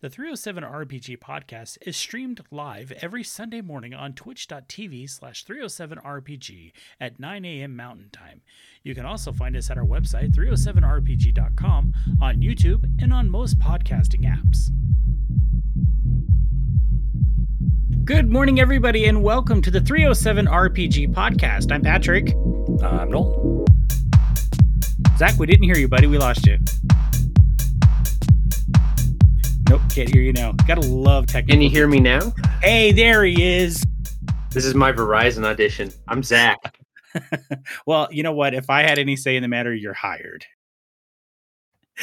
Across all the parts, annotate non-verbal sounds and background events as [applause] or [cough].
The 307 RPG podcast is streamed live every Sunday morning on twitch.tv slash 307RPG at 9 a.m. Mountain Time. You can also find us at our website, 307rpg.com, on YouTube, and on most podcasting apps. Good morning, everybody, and welcome to the 307 RPG podcast. I'm Patrick. I'm Noel. Zach, we didn't hear you, buddy. We lost you. Nope, can't hear you now. Gotta love technical. Can you hear me now? Hey, there he is. This is my Verizon audition. I'm Zach. [laughs] well, you know what? If I had any say in the matter, you're hired.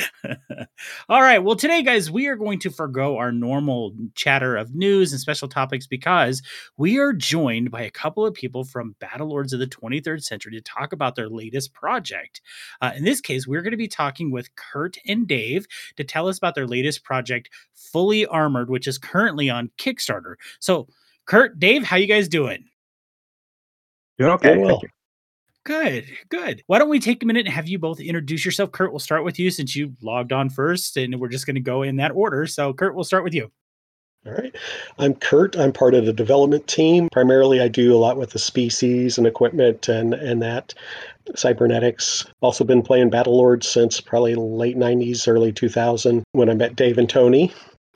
[laughs] All right. Well, today, guys, we are going to forego our normal chatter of news and special topics because we are joined by a couple of people from Battle Lords of the 23rd Century to talk about their latest project. Uh, in this case, we're going to be talking with Kurt and Dave to tell us about their latest project, Fully Armored, which is currently on Kickstarter. So, Kurt, Dave, how you guys doing? Doing okay. Well. Good, good. Why don't we take a minute and have you both introduce yourself? Kurt, we'll start with you since you logged on first, and we're just going to go in that order. So, Kurt, we'll start with you. All right. I'm Kurt. I'm part of the development team. Primarily, I do a lot with the species and equipment and, and that cybernetics. Also been playing Battle Lords since probably late 90s, early 2000 when I met Dave and Tony.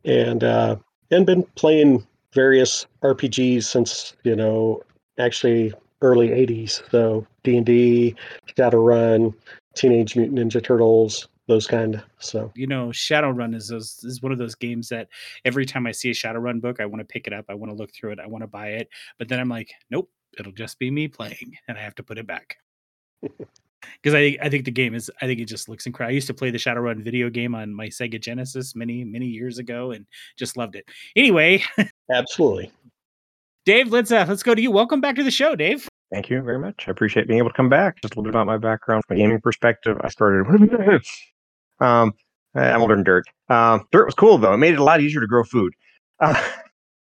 And, uh, and been playing various RPGs since, you know, actually early 80s. So D&D, Shadowrun, Teenage Mutant Ninja Turtles, those kind. Of. So you know, Shadowrun is those, is one of those games that every time I see a Shadowrun book, I want to pick it up, I want to look through it, I want to buy it, but then I'm like, nope, it'll just be me playing, and I have to put it back. [laughs] Because I I think the game is I think it just looks incredible. I used to play the Shadowrun video game on my Sega Genesis many many years ago and just loved it. Anyway, [laughs] absolutely. Dave, let's let's go to you. Welcome back to the show, Dave. Thank you very much. I appreciate being able to come back. Just a little bit about my background from a gaming perspective. I started. [laughs] um, I'm older than dirt. Um, dirt was cool though. It made it a lot easier to grow food. Uh,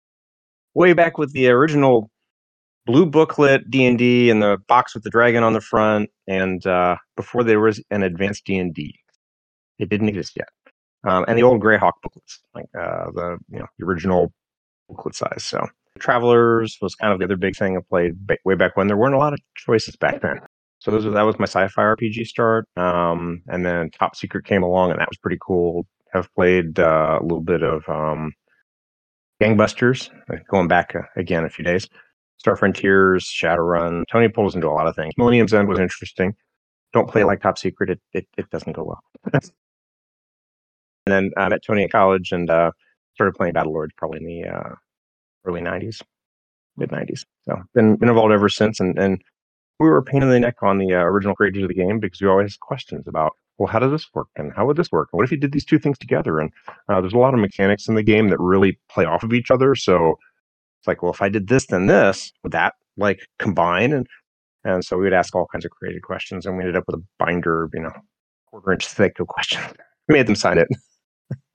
[laughs] way back with the original blue booklet D and D and the box with the dragon on the front, and uh, before there was an advanced D and D, it didn't exist yet. Um, and the old Greyhawk booklets, like uh, the you know the original booklet size. So Travelers was kind of the other big thing I played way back when. There weren't a lot of choices back then. So those, that was my sci-fi RPG start. Um, and then Top Secret came along, and that was pretty cool. Have played uh, a little bit of um, Gangbusters, uh, going back uh, again a few days. Star Frontiers, Shadowrun. Tony pulled us into a lot of things. Millennium's End was interesting. Don't play it like Top Secret; it it, it doesn't go well. [laughs] and then I met Tony at college and uh, started playing Battle Lords probably in the uh, early 90s, mid 90s. So been been involved ever since, and and we were a pain in the neck on the uh, original creators of the game because we always had questions about well how does this work? And how would this work? And what if you did these two things together? And uh, there's a lot of mechanics in the game that really play off of each other. So it's like well if i did this then this would that like combine? And and so we would ask all kinds of creative questions and we ended up with a binder you know quarter inch thick of questions. [laughs] We made them sign it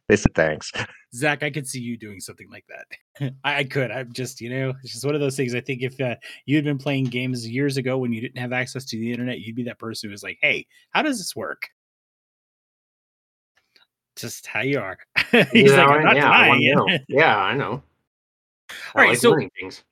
they said thanks. Zach, I could see you doing something like that. [laughs] I, I, could. I'm just, you know, it's just one of those things. I think if uh, you had been playing games years ago when you didn't have access to the internet, you'd be that person who was like, "Hey, how does this work?" Just how you are. [laughs] He's like, I'm not yeah, denying it. Yeah, I know. I All right, like so things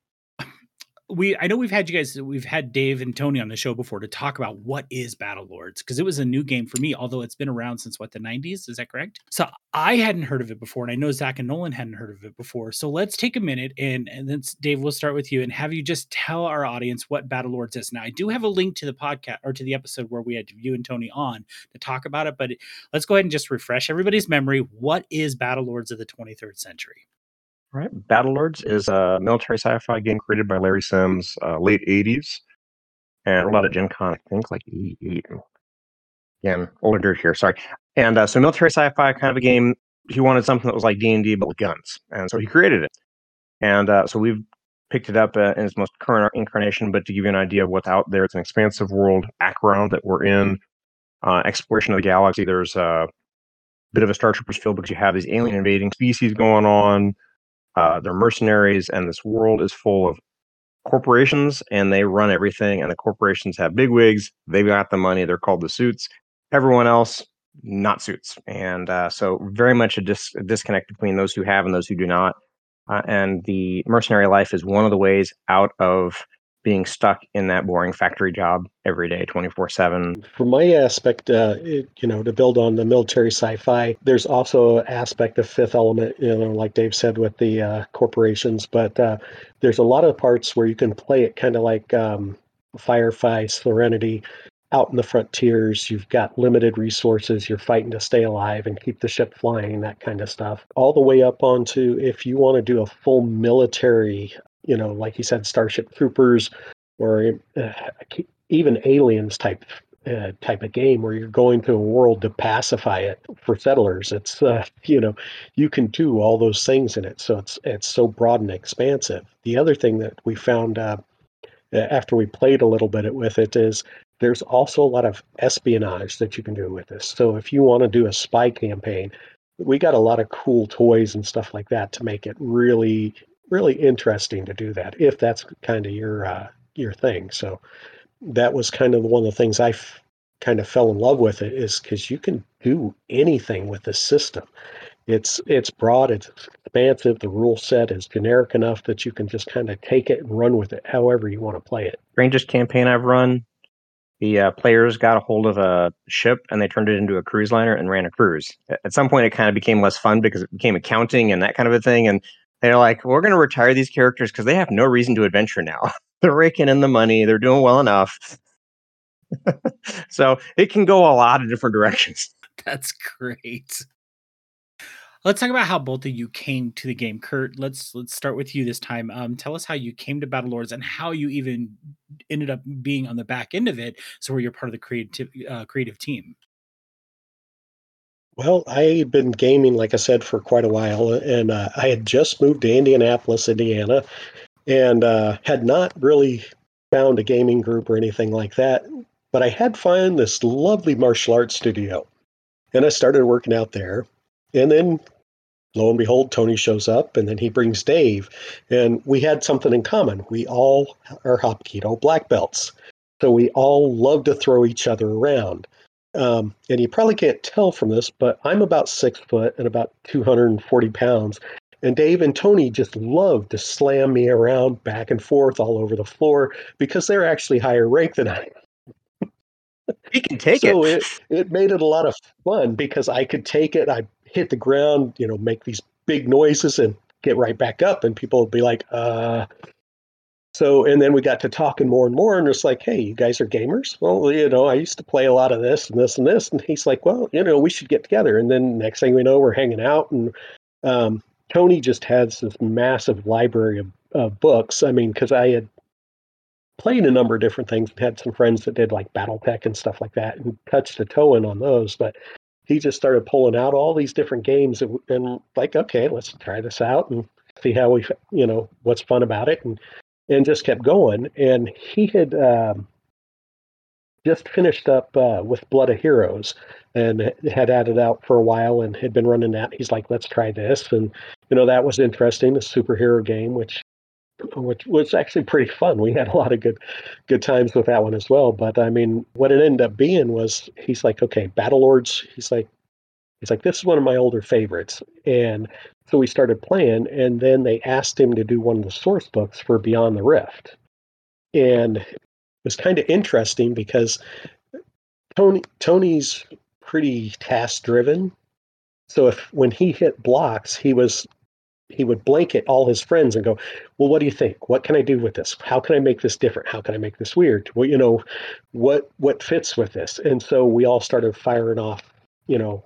we I know we've had you guys we've had Dave and Tony on the show before to talk about what is Battle Lords because it was a new game for me, although it's been around since what the 90s, is that correct? So I hadn't heard of it before, and I know Zach and Nolan hadn't heard of it before. So let's take a minute and and then Dave, we'll start with you and have you just tell our audience what Battle Lords is. Now I do have a link to the podcast or to the episode where we had you and Tony on to talk about it, but let's go ahead and just refresh everybody's memory. What is Battle Lords of the 23rd century? Right. Battle Lords is a military sci-fi game created by Larry Sims, uh, late '80s, and a lot of Gen Con, I think, like '88. Again, older here. Sorry. And uh, so, military sci-fi kind of a game. He wanted something that was like D and D but with guns, and so he created it. And uh, so we've picked it up uh, in its most current incarnation. But to give you an idea of what's out there, it's an expansive world background that we're in. Uh, exploration of the galaxy. There's a bit of a Star Troopers feel because you have these alien invading species going on uh, they're mercenaries, and this world is full of corporations, and they run everything. And the corporations have big wigs. They've got the money. They're called the suits. Everyone else not suits, and uh, so very much a, dis- a, disconnect between those who have and those who do not. Uh, and the mercenary life is one of the ways out of being stuck in that boring factory job every day 24 7 from my aspect uh, it, you know to build on the military sci-fi there's also an aspect of fifth element you know like dave said with the uh, corporations but uh, there's a lot of parts where you can play it kind of like um, firefly serenity out in the frontiers. You've got limited resources. You're fighting to stay alive and keep the ship flying that kind of stuff. All the way up onto if you want to do a full military you know, like you said, Starship Troopers, or uh, even Aliens type uh, type of game where you're going to a world to pacify it for settlers. It's uh, [laughs] you know, you can do all those things in it, so it's it's so broad and expansive. The other thing that we found uh, after we played a little bit with it is there's also a lot of espionage that you can do with this. So if you want to do a spy campaign, we got a lot of cool toys and stuff like that to make it really really interesting to do that if that's kind of your uh, your thing. So that was kind of one of the things I f- kind of fell in love with it is because you can do anything with the system. It's it's broad, it's expansive. The rule set is generic enough that you can just kind of take it and run with it however you want to play it. Strangest campaign I've run, the uh, players got a hold of a ship and they turned it into a cruise liner and ran a cruise. At some point, it kind of became less fun because it became accounting and that kind of a thing. And they're like, we're going to retire these characters because they have no reason to adventure now. [laughs] they're raking in the money. They're doing well enough. [laughs] so it can go a lot of different directions. [laughs] That's great. Let's talk about how both of you came to the game. Kurt, let's let's start with you this time. Um, tell us how you came to Battle Lords and how you even ended up being on the back end of it, so where you're part of the creative uh, creative team. Well, I had been gaming, like I said, for quite a while, and uh, I had just moved to Indianapolis, Indiana, and uh, had not really found a gaming group or anything like that. But I had found this lovely martial arts studio, and I started working out there. And then, lo and behold, Tony shows up, and then he brings Dave, and we had something in common. We all are Hapkido black belts, so we all love to throw each other around. Um, and you probably can't tell from this, but I'm about six foot and about 240 pounds. And Dave and Tony just love to slam me around back and forth all over the floor because they're actually higher ranked than I am. He can take so it. it. It made it a lot of fun because I could take it. I hit the ground, you know, make these big noises and get right back up. And people would be like, uh, so, and then we got to talking more and more, and it's like, hey, you guys are gamers? Well, you know, I used to play a lot of this and this and this. And he's like, well, you know, we should get together. And then next thing we know, we're hanging out. And um, Tony just has this massive library of, of books. I mean, because I had played a number of different things and had some friends that did like Battletech and stuff like that and touched a toe in on those. But he just started pulling out all these different games and, and like, okay, let's try this out and see how we, you know, what's fun about it. And and just kept going. And he had um, just finished up uh, with Blood of Heroes and had added out for a while and had been running that. He's like, let's try this. And, you know, that was interesting, a superhero game, which which was actually pretty fun. We had a lot of good good times with that one as well. But I mean, what it ended up being was he's like, okay, Battle Lords. He's like, he's like, this is one of my older favorites. And so we started playing, and then they asked him to do one of the source books for Beyond the Rift. And it was kind of interesting because Tony Tony's pretty task driven. So if when he hit blocks, he was he would blanket all his friends and go, "Well, what do you think? What can I do with this? How can I make this different? How can I make this weird? Well, you know, what what fits with this?" And so we all started firing off, you know,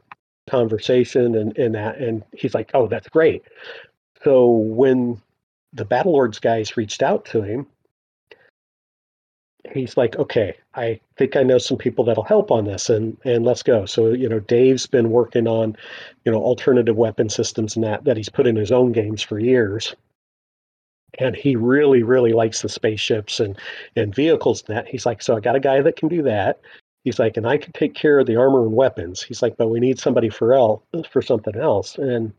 conversation and, and that and he's like oh that's great. So when the battle lords guys reached out to him he's like okay i think i know some people that'll help on this and and let's go. So you know dave's been working on you know alternative weapon systems and that that he's put in his own games for years. And he really really likes the spaceships and and vehicles and that. He's like so i got a guy that can do that He's like, and I can take care of the armor and weapons. He's like, but we need somebody for el- for something else. And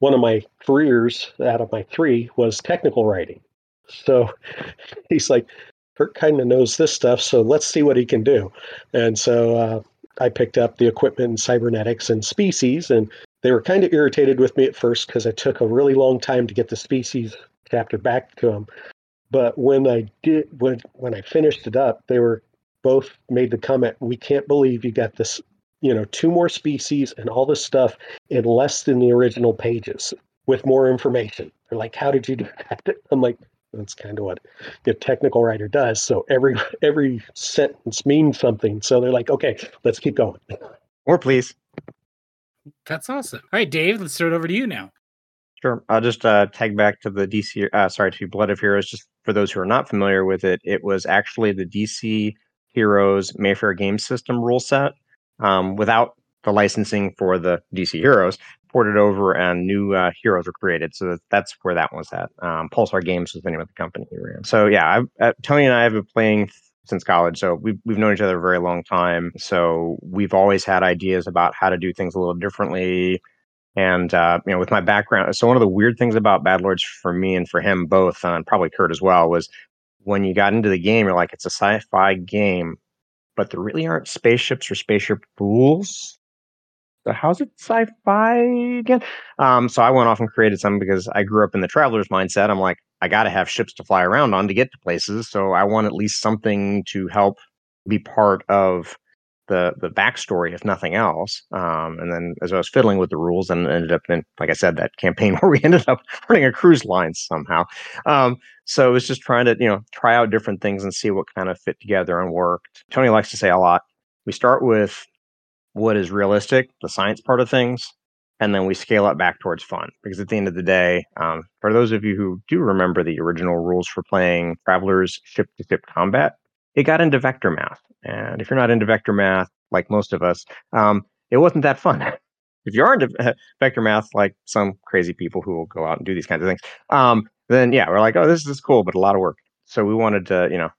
one of my careers out of my three was technical writing. So [laughs] he's like, Kurt kind of knows this stuff, so let's see what he can do. And so uh, I picked up the equipment in cybernetics and species, and they were kind of irritated with me at first because I took a really long time to get the species chapter back to them. But when I did, when when I finished it up, they were both made the comment, "We can't believe you got this, you know, two more species and all this stuff in less than the original pages with more information." They're like, "How did you do that?" [laughs] I'm like, "That's kind of what a technical writer does." So every every sentence means something. So they're like, "Okay, let's keep going." [laughs] More, please. That's awesome. All right, Dave, let's throw it over to you now. Sure. I'll just uh, tag back to the DC, uh, sorry, to Blood of Heroes. Just for those who are not familiar with it, it was actually the DC Heroes Mayfair game system rule set um, without the licensing for the DC Heroes ported over and new uh, heroes were created. So that's where that was at. Um, Pulsar Games was the name of the company we ran. So yeah, uh, Tony and I have been playing since college. So we've, we've known each other a very long time. So we've always had ideas about how to do things a little differently. And uh, you know, with my background, so one of the weird things about Battle Lords for me and for him both, and probably Kurt as well, was when you got into the game, you're like, it's a sci-fi game, but there really aren't spaceships or spaceship rules. So how's it sci-fi again? Um, so I went off and created some because I grew up in the traveler's mindset. I'm like, I got to have ships to fly around on to get to places. So I want at least something to help be part of the the backstory, if nothing else. Um, and then as I was fiddling with the rules, and ended up in, like I said, that campaign [laughs] where we ended up running a cruise line somehow. Um, so it was just trying to you know try out different things and see what kind of fit together and worked. Tony likes to say a lot. We start with what is realistic, the science part of things, and then we scale it back towards fun. Because at the end of the day, um, for those of you who do remember the original rules for playing Travelers ship to ship combat, it got into vector math. And if you're not into vector math, like most of us, um, it wasn't that fun. [laughs] if you are into [laughs] vector math, like some crazy people who will go out and do these kinds of things, um, then yeah, we're like, oh, this is cool, but a lot of work. So we wanted to, you know,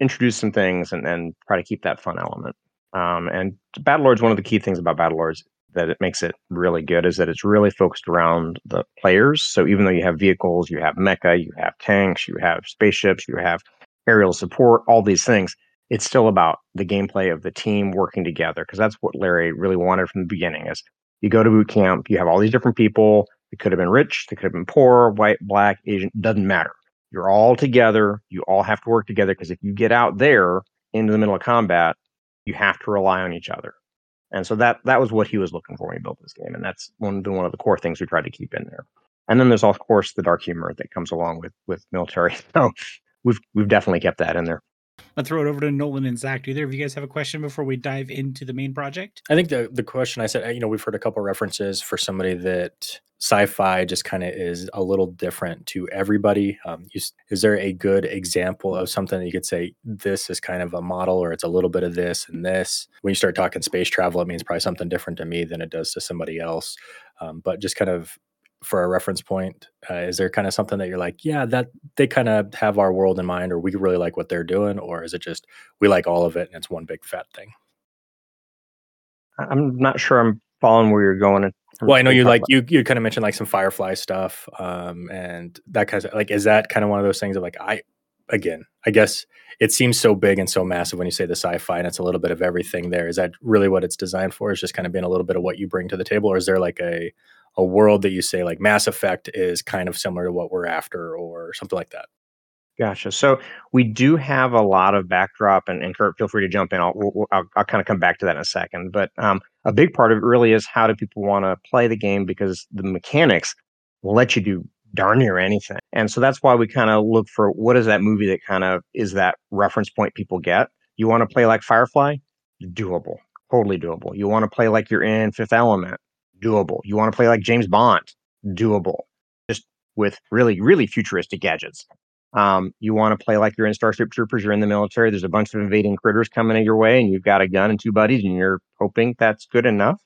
introduce some things and, and try to keep that fun element. Um, and Battle Lords, one of the key things about Battle Lords that it makes it really good is that it's really focused around the players. So even though you have vehicles, you have mecha, you have tanks, you have spaceships, you have aerial support, all these things, it's still about the gameplay of the team working together because that's what Larry really wanted from the beginning is you go to boot camp, you have all these different people. It could have been rich, they could have been poor, white, black, Asian, doesn't matter. You're all together. You all have to work together because if you get out there into the middle of combat, you have to rely on each other. And so that that was what he was looking for when he built this game, and that's one one of the core things we tried to keep in there. And then there's of course the dark humor that comes along with with military. [laughs] So we've we've definitely kept that in there. I'll throw it over to Nolan and Zach. Do either of you guys have a question before we dive into the main project? I think the the question I said, you know, we've heard a couple references for somebody that sci-fi just kind of is a little different to everybody. Um, you, is there a good example of something that you could say this is kind of a model, or it's a little bit of this and this? When you start talking space travel, it means probably something different to me than it does to somebody else. Um, but just kind of for a reference point, uh, is there kind of something that you're like, yeah, that they kind of have our world in mind, or we really like what they're doing, or is it just we like all of it and it's one big fat thing? I'm not sure I'm following where you're going. Well, I know you like you you kind of mentioned like some Firefly stuff, um, and that kind of like is that kind of one of those things of like I again, I guess it seems so big and so massive when you say the sci-fi and it's a little bit of everything there. Is that really what it's designed for? Is just kind of being a little bit of what you bring to the table, or is there like a a world that you say like Mass Effect is kind of similar to what we're after, or something like that? Gotcha. So we do have a lot of backdrop, and, and Kurt, feel free to jump in. I'll, I'll, I'll kind of come back to that in a second. But um, a big part of it really is how do people want to play the game because the mechanics will let you do darn near anything. And so that's why we kind of look for what is that movie that kind of is that reference point people get. You want to play like Firefly? Doable. Totally doable. You want to play like you're in Fifth Element? Doable. You want to play like James Bond? Doable. Just with really, really futuristic gadgets. Um, you want to play like you're in Starship Troopers, you're in the military, there's a bunch of invading critters coming in your way, and you've got a gun and two buddies, and you're hoping that's good enough.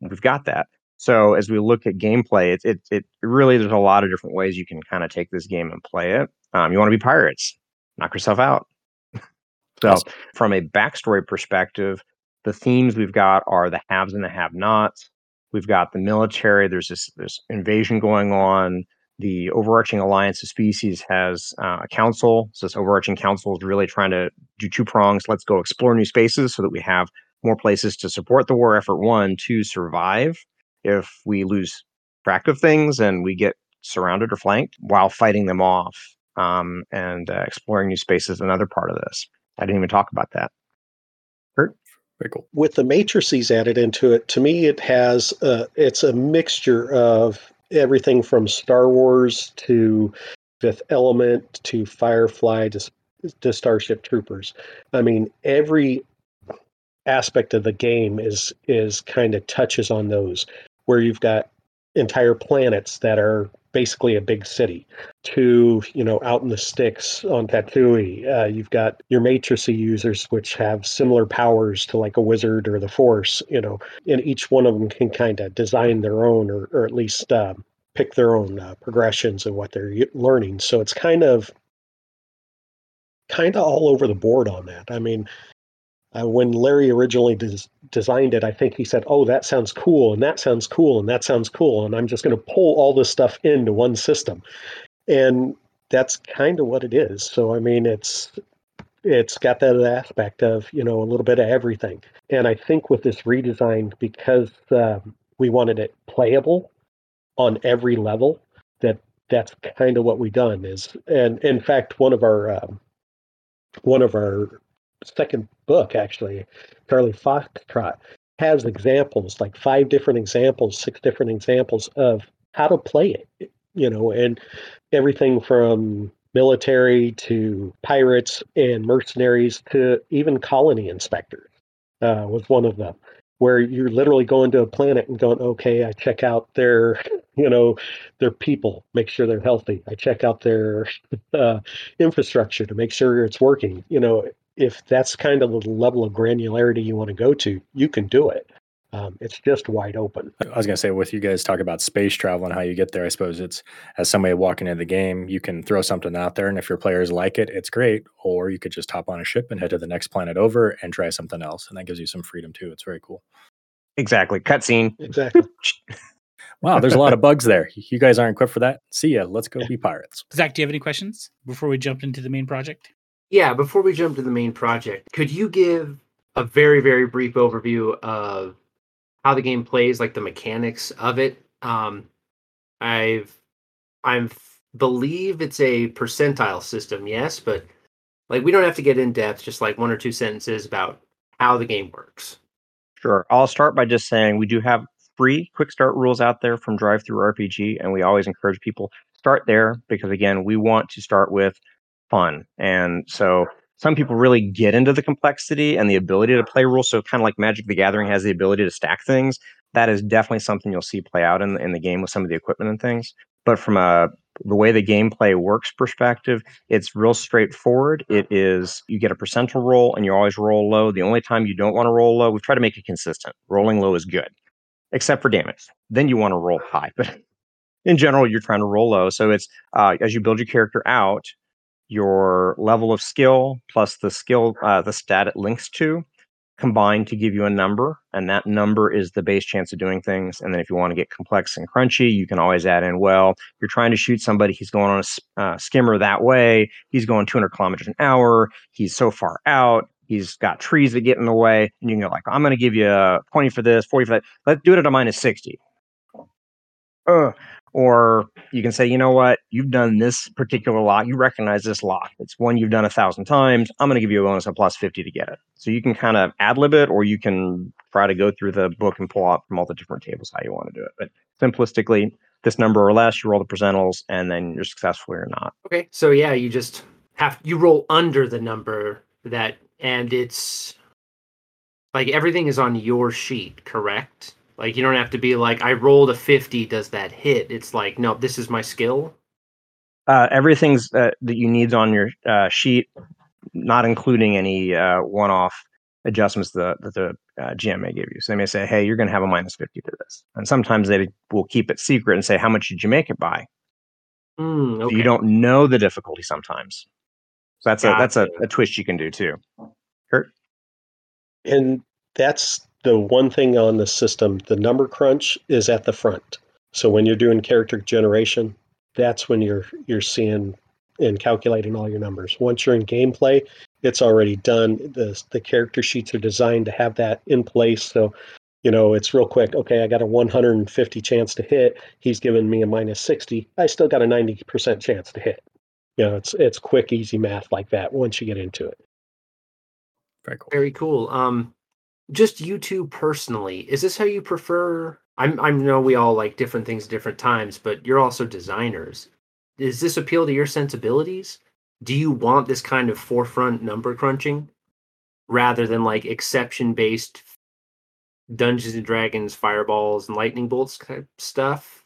We've got that. So as we look at gameplay, it, it, it really, there's a lot of different ways you can kind of take this game and play it. Um, you want to be pirates, knock yourself out. [laughs] so from a backstory perspective, the themes we've got are the haves and the have-nots. We've got the military. There's this this invasion going on the overarching alliance of species has uh, a council. So this overarching council is really trying to do two prongs. Let's go explore new spaces so that we have more places to support the war effort. One, to survive if we lose track of things and we get surrounded or flanked while fighting them off um, and uh, exploring new spaces. Another part of this. I didn't even talk about that. Kurt? Very cool. With the matrices added into it, to me, it has it's a mixture of everything from Star Wars to Fifth Element to Firefly to, to Starship Troopers. I mean, every aspect of the game is is kind of touches on those where you've got entire planets that are basically a big city to you know out in the sticks on Tatooine. Uh, you've got your matrice users which have similar powers to like a wizard or the Force. You know, and each one of them can kind of design their own or or at least uh, pick their own uh, progressions and what they're learning. So it's kind of kind of all over the board on that. I mean, uh, when Larry originally des- designed it, I think he said, "Oh, that sounds cool, and that sounds cool, and that sounds cool," and I'm just going to pull all this stuff into one system, and that's kind of what it is. So I mean, it's it's got that aspect of you know a little bit of everything, and I think with this redesign, because uh, we wanted it playable on every level, that that's kind of what we done is, and in fact, one of our um, one of our second book, actually, Charlie Foxtrot, has examples, like five different examples, six different examples of how to play it, you know, and everything from military to pirates and mercenaries to even colony inspectors uh, was one of them where you're literally going to a planet and going okay i check out their [laughs] you know their people make sure they're healthy. I check out their [laughs] uh, infrastructure to make sure it's working you know if that's kind of the level of granularity you want to go to, you can do it. Um, it's just wide open. I was going to say, with you guys talking about space travel and how you get there, I suppose it's as somebody walking into the game, you can throw something out there, and if your players like it, it's great. Or you could just hop on a ship and head to the next planet over and try something else, and that gives you some freedom too. It's very cool. Exactly, cutscene. Exactly. [laughs] wow, there's a lot of bugs there. You guys aren't equipped for that. See ya. Let's go be pirates. Zach, do you have any questions before we jump into the main project? Yeah, before we jump to the main project, could you give a very, very brief overview of how the game plays, like the mechanics of it? Um, I've, I'm believe it's a percentile system, yes, but like we don't have to get in depth, just like one or two sentences about how the game works. Sure. I'll start by just saying we do have free quick start rules out there from Drive Through RPG, and we always encourage people start there because again, we want to start with fun. And so some people really get into the complexity and the ability to play rules. So kind of like Magic the Gathering has the ability to stack things. That is definitely something you'll see play out in, in the game with some of the equipment and things. But from a the way the gameplay works perspective, it's real straightforward. It is you get a percentile roll and you always roll low. The only time you don't want to roll low, we try to make it consistent. Rolling low is good, except for damage. Then you want to roll high. [laughs] But in general, you're trying to roll low. So it's uh, as you build your character out, your level of skill plus the skill uh, the stat it links to combined to give you a number and that number is the base chance of doing things and then if you want to get complex and crunchy you can always add in well you're trying to shoot somebody he's going on a uh, skimmer that way he's going 200 kilometers an hour he's so far out he's got trees that get in the way and you can go like i'm going to give you a 20 for this 40 for that let's do it at a minus 60 uh, or you can say, you know what, you've done this particular lock, you recognize this lock. It's one you've done a thousand times. I'm going to give you a bonus of plus 50 to get it. So you can kind of ad lib it, or you can try to go through the book and pull out from all the different tables how you want to do it. But simplistically, this number or less, you roll the percentiles, and then you're successful or not. Okay. So yeah, you just have, you roll under the number that, and it's like everything is on your sheet, correct? Like you don't have to be like I rolled a 50 does that hit? It's like no, this is my skill. Uh, everything's uh, that you need on your uh, sheet, not including any uh, one-off adjustments that, that the uh, GM may give you. So they may say, "Hey, you're going to have a minus 50 to this," and sometimes they will keep it secret and say, "How much did you make it by?" Mm, okay. so you don't know the difficulty sometimes. So that's gotcha. a that's a, a twist you can do too. Kurt, and that's the one thing on the system, the number crunch is at the front. So when you're doing character generation, that's when you're you're seeing and calculating all your numbers. Once you're in gameplay, it's already done. The the character sheets are designed to have that in place. So, you know, it's real quick. Okay, I got a 150 chance to hit. He's given me a minus 60. I still got a 90% chance to hit. You know, it's it's quick, easy math like that once you get into it. Very cool. Very cool. Um, just you two personally, is this how you prefer? I'm I know we all like different things at different times, but you're also designers. Does this appeal to your sensibilities? Do you want this kind of forefront number crunching rather than like exception based Dungeons and Dragons fireballs and lightning bolts of stuff?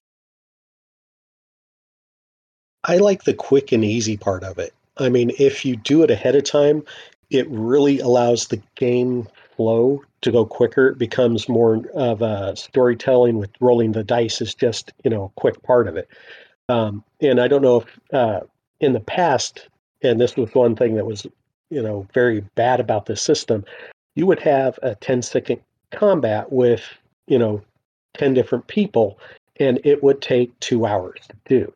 I like the quick and easy part of it. I mean, if you do it ahead of time, it really allows the game flow to go quicker. It becomes more of a storytelling with rolling the dice is just you know a quick part of it. Um, and I don't know if uh, in the past, and this was one thing that was you know very bad about the system, you would have a 10 second combat with you know 10 different people, and it would take two hours to do.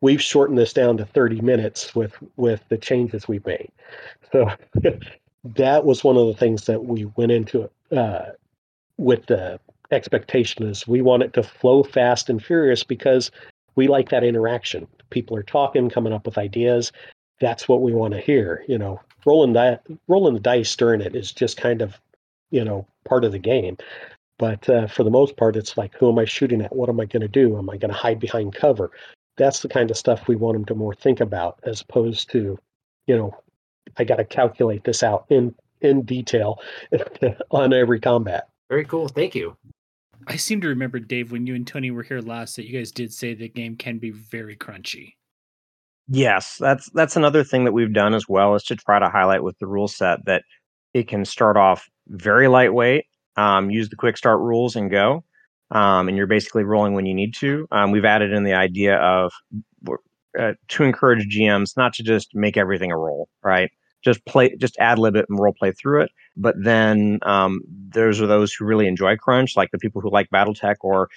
We've shortened this down to 30 minutes with with the changes we've made. So [laughs] that was one of the things that we went into it uh, with the expectation is we want it to flow fast and furious because we like that interaction. People are talking, coming up with ideas. That's what we want to hear. You know, rolling that rolling the dice during it is just kind of, you know, part of the game. But uh, for the most part, it's like, who am I shooting at? What am I going to do? Am I going to hide behind cover? That's the kind of stuff we want them to more think about, as opposed to, you know, I got to calculate this out in in detail [laughs] on every combat. Very cool. Thank you. I seem to remember, Dave, when you and Tony were here last, that you guys did say the game can be very crunchy. Yes, that's that's another thing that we've done as well is to try to highlight with the rule set that it can start off very lightweight, um, use the quick start rules and go, um, and you're basically rolling when you need to. Um, we've added in the idea of uh, to encourage GMs not to just make everything a roll, right? Just play, just ad lib it and role play through it. But then um, those are those who really enjoy crunch, like the people who like BattleTech, or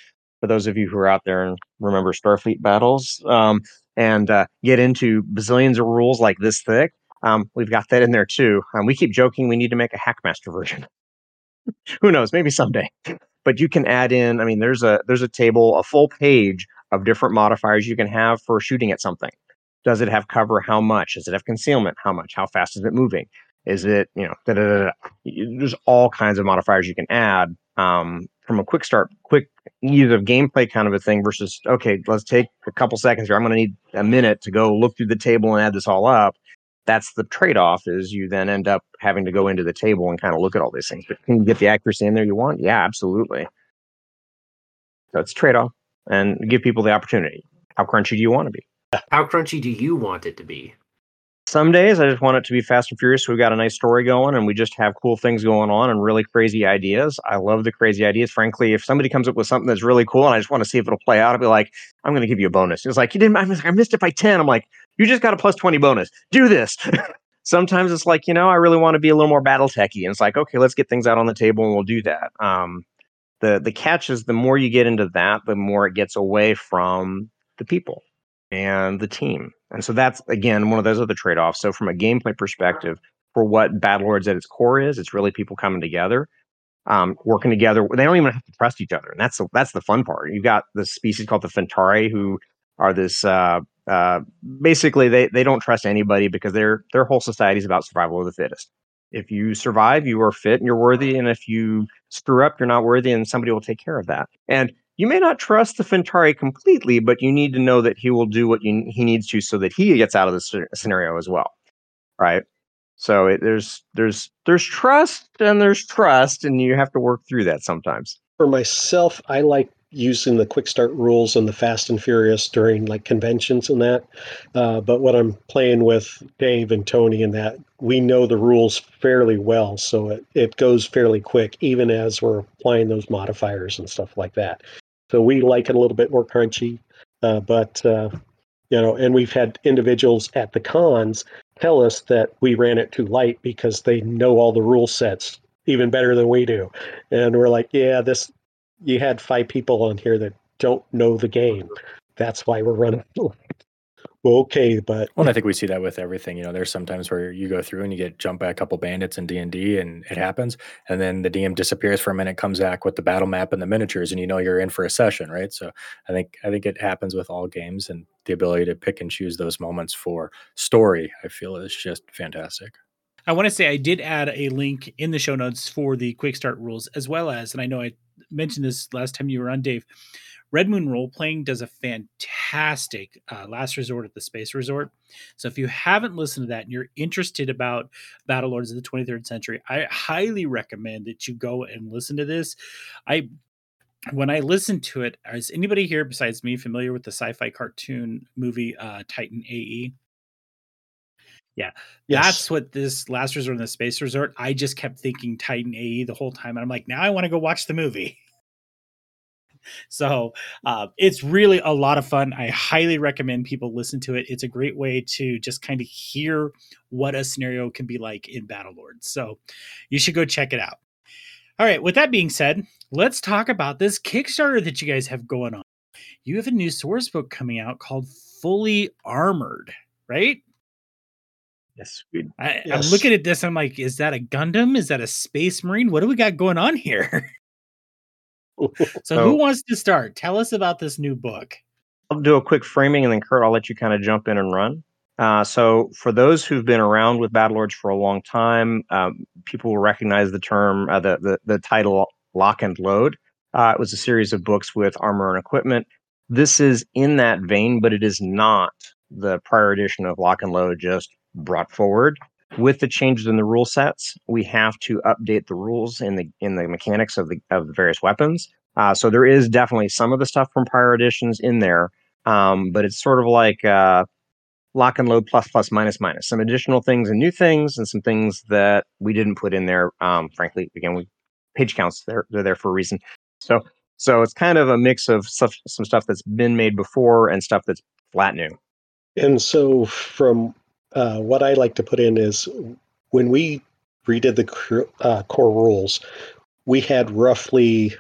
for those of you who are out there and remember Starfleet battles um, and uh, get into bazillions of rules like this thick. Um, we've got that in there too. Um, we keep joking we need to make a Hackmaster [laughs] version. Who knows? Maybe someday. But you can add in. I mean, there's a there's a table, a full page of different modifiers you can have for shooting at something. Does it have cover? How much? Does it have concealment? How much? How fast is it moving? Is it, you know, da, da, da, there's all kinds of modifiers you can add um, from a quick start, quick ease of gameplay kind of a thing versus, okay, let's take a couple seconds here. I'm going to need a minute to go look through the table and add this all up. That's the trade off is you then end up having to go into the table and kind of look at all these things. But can you get the accuracy in there you want? Yeah, absolutely. So it's trade off and give people the opportunity. How crunchy do you want to be? How crunchy do you want it to be? Some days I just want it to be fast and furious. So we've got a nice story going and we just have cool things going on and really crazy ideas. I love the crazy ideas. Frankly, if somebody comes up with something that's really cool and I just want to see if it'll play out, I'll be like, I'm going to give you a bonus. It's like, you didn't, I missed it by 10. I'm like, you just got a plus 20 bonus. Do this. [laughs] Sometimes it's like, you know, I really want to be a little more battle techy. And it's like, okay, let's get things out on the table and we'll do that. Um, the the catch is the more you get into that, the more it gets away from the people and the team. And so that's again one of those other trade-offs. So from a gameplay perspective, for what Battlelords at its core is, it's really people coming together, um, working together. They don't even have to trust each other, and that's the, that's the fun part. You've got this species called the Phentari, who are this uh, uh, basically they they don't trust anybody because their their whole society is about survival of the fittest. If you survive, you are fit and you're worthy. And if you screw up, you're not worthy, and somebody will take care of that. And you may not trust the Phentari completely, but you need to know that he will do what you, he needs to so that he gets out of the scenario as well, right? So it, there's there's there's trust and there's trust, and you have to work through that sometimes. For myself, I like using the quick start rules and the fast and furious during like conventions and that. Uh, but when I'm playing with Dave and Tony and that, we know the rules fairly well. So it, it goes fairly quick, even as we're applying those modifiers and stuff like that. So we like it a little bit more crunchy. Uh, but, uh, you know, and we've had individuals at the cons tell us that we ran it too light because they know all the rule sets even better than we do. And we're like, yeah, this you had five people on here that don't know the game. That's why we're running. [laughs] okay, but well, I think we see that with everything. You know, there's sometimes where you go through and you get jumped by a couple bandits in D and D, and it happens, and then the DM disappears for a minute, comes back with the battle map and the miniatures, and you know you're in for a session, right? So I think I think it happens with all games, and the ability to pick and choose those moments for story, I feel, is just fantastic. I want to say I did add a link in the show notes for the quick start rules, as well as, and I know I mentioned this last time you were on, Dave. Red Moon Role Playing does a fantastic uh, Last Resort at the Space Resort. So if you haven't listened to that and you're interested about Battle Lords of the 23rd Century, I highly recommend that you go and listen to this. I when I listened to it, is anybody here besides me familiar with the sci-fi cartoon movie uh, Titan AE? Yeah, yes. that's what this Last Resort in the Space Resort. I just kept thinking Titan AE the whole time, and I'm like, now I want to go watch the movie. [laughs] so uh, it's really a lot of fun. I highly recommend people listen to it. It's a great way to just kind of hear what a scenario can be like in Battle Lords. So you should go check it out. All right, with that being said, let's talk about this Kickstarter that you guys have going on. You have a new source book coming out called Fully Armored, right? Yes, I, am looking at this. I'm like, is that a Gundam? Is that a Space Marine? What do we got going on here? [laughs] [laughs] so, who wants to start? Tell us about this new book. I'll do a quick framing, and then Kurt, I'll let you kind of jump in and run. Uh, so, for those who've been around with Battle Lords for a long time, um, people will recognize the term, uh, the, the the title "Lock and Load." Uh, it was a series of books with armor and equipment. This is in that vein, but it is not the prior edition of Lock and Load just brought forward. With the changes in the rule sets, we have to update the rules in the in the mechanics of the of the various weapons. Uh, so there is definitely some of the stuff from prior editions in there, um, but it's sort of like uh, lock and load plus plus minus minus. Some additional things and new things, and some things that we didn't put in there. Um, frankly, again, we page counts they're they're there for a reason. So so it's kind of a mix of stuff, some stuff that's been made before and stuff that's flat new. And so from uh, what I like to put in is when we redid the uh, core rules, we had roughly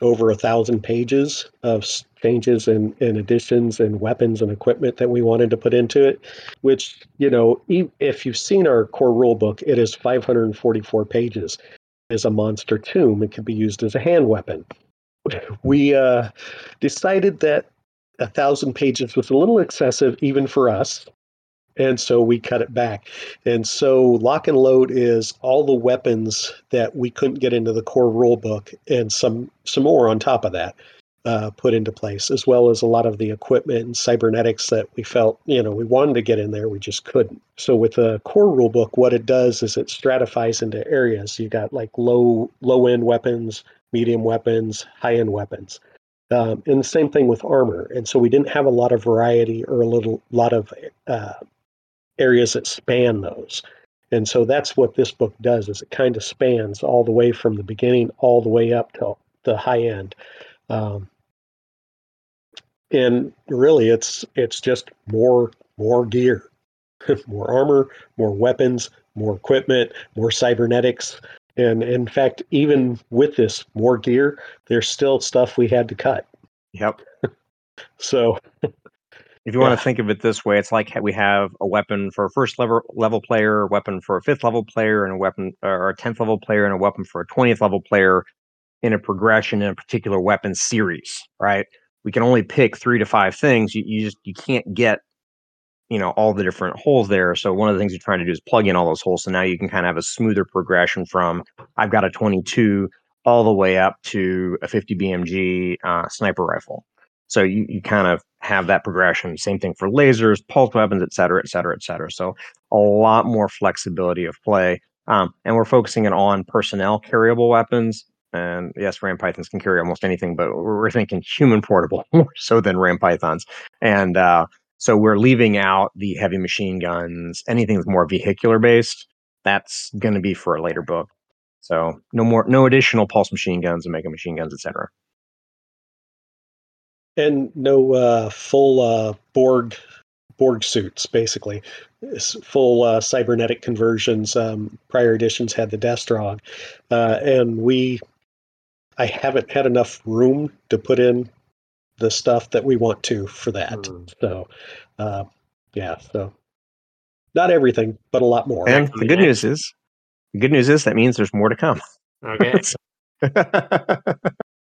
over a thousand pages of changes and, and additions and weapons and equipment that we wanted to put into it. Which you know, if you've seen our core rule book, it is 544 pages. Is a monster tomb. It can be used as a hand weapon. [laughs] We uh, decided that a thousand pages was a little excessive even for us and so we cut it back. And so lock and load is all the weapons that we couldn't get into the core rule book and some some more on top of that uh, put into place, as well as a lot of the equipment and cybernetics that we felt, you know, we wanted to get in there, we just couldn't. So with the core rule book, what it does is it stratifies into areas. You got like low low end weapons, medium weapons, high end weapons. Um, and the same thing with armor. And so we didn't have a lot of variety or a little lot of uh, areas that span those. And so that's what this book does is it kind of spans all the way from the beginning all the way up to the high end. Um, and really it's it's just more more gear, [laughs] more armor, more weapons, more equipment, more cybernetics. And in fact, even with this more gear, there's still stuff we had to cut. Yep. [laughs] so if you yeah. want to think of it this way, it's like we have a weapon for a first level level player, a weapon for a fifth level player, and a weapon or a tenth level player, and a weapon for a twentieth level player in a progression in a particular weapon series, right? We can only pick three to five things. You, you just you can't get you know all the different holes there. So one of the things you're trying to do is plug in all those holes. So now you can kind of have a smoother progression from I've got a 22 all the way up to a 50 BMG uh, sniper rifle. So you, you kind of have that progression. Same thing for lasers, pulse weapons, et cetera, et cetera, et cetera. So a lot more flexibility of play. Um, and we're focusing it on personnel carryable weapons. And yes, ram pythons can carry almost anything, but we're thinking human portable [laughs] more so than ram pythons. And uh, so we're leaving out the heavy machine guns, anything that's more vehicular based. That's going to be for a later book. So no more, no additional pulse machine guns and mega machine guns, et cetera and no uh, full uh, Borg Borg suits, basically. It's full uh, cybernetic conversions. Um, prior editions had the Destrog, uh, and we. I haven't had enough room to put in the stuff that we want to for that. Mm. So, uh, Yeah, so not everything, but a lot more. And the good news is, the good news is that means there's more to come. Okay. [laughs] [laughs]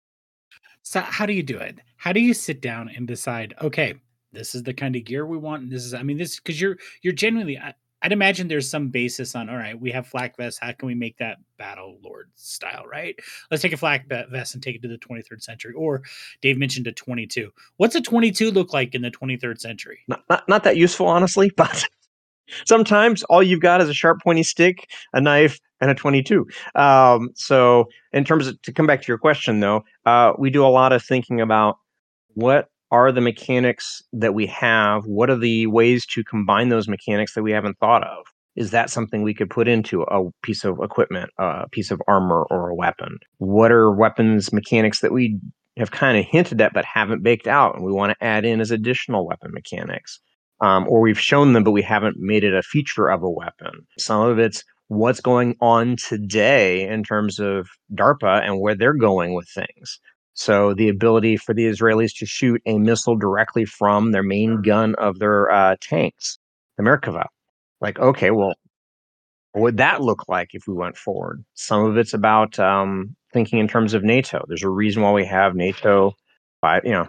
so how do you do it? How do you sit down and decide? Okay, this is the kind of gear we want. And This is, I mean, this because you're you're genuinely. I, I'd imagine there's some basis on. All right, we have flak vests. How can we make that battle lord style? Right. Let's take a flak vest and take it to the 23rd century. Or Dave mentioned a 22. What's a 22 look like in the 23rd century? Not not, not that useful, honestly, [laughs] but sometimes all you've got is a sharp pointy stick a knife and a 22 um, so in terms of to come back to your question though uh, we do a lot of thinking about what are the mechanics that we have? What are the ways to combine those mechanics that we haven't thought of? Is that something we could put into a piece of equipment a piece of armor or a weapon? What are weapons mechanics that we have kind of hinted at but haven't baked out and we want to add in as additional weapon mechanics um, or we've shown them, but we haven't made it a feature of a weapon. Some of it's what's going on today in terms of DARPA and where they're going with things. So the ability for the Israelis to shoot a missile directly from their main gun of their uh, tanks, the Merkava. Like, okay, well, what would that look like if we went forward? Some of it's about um, thinking in terms of NATO. There's a reason why we have NATO, five, you know,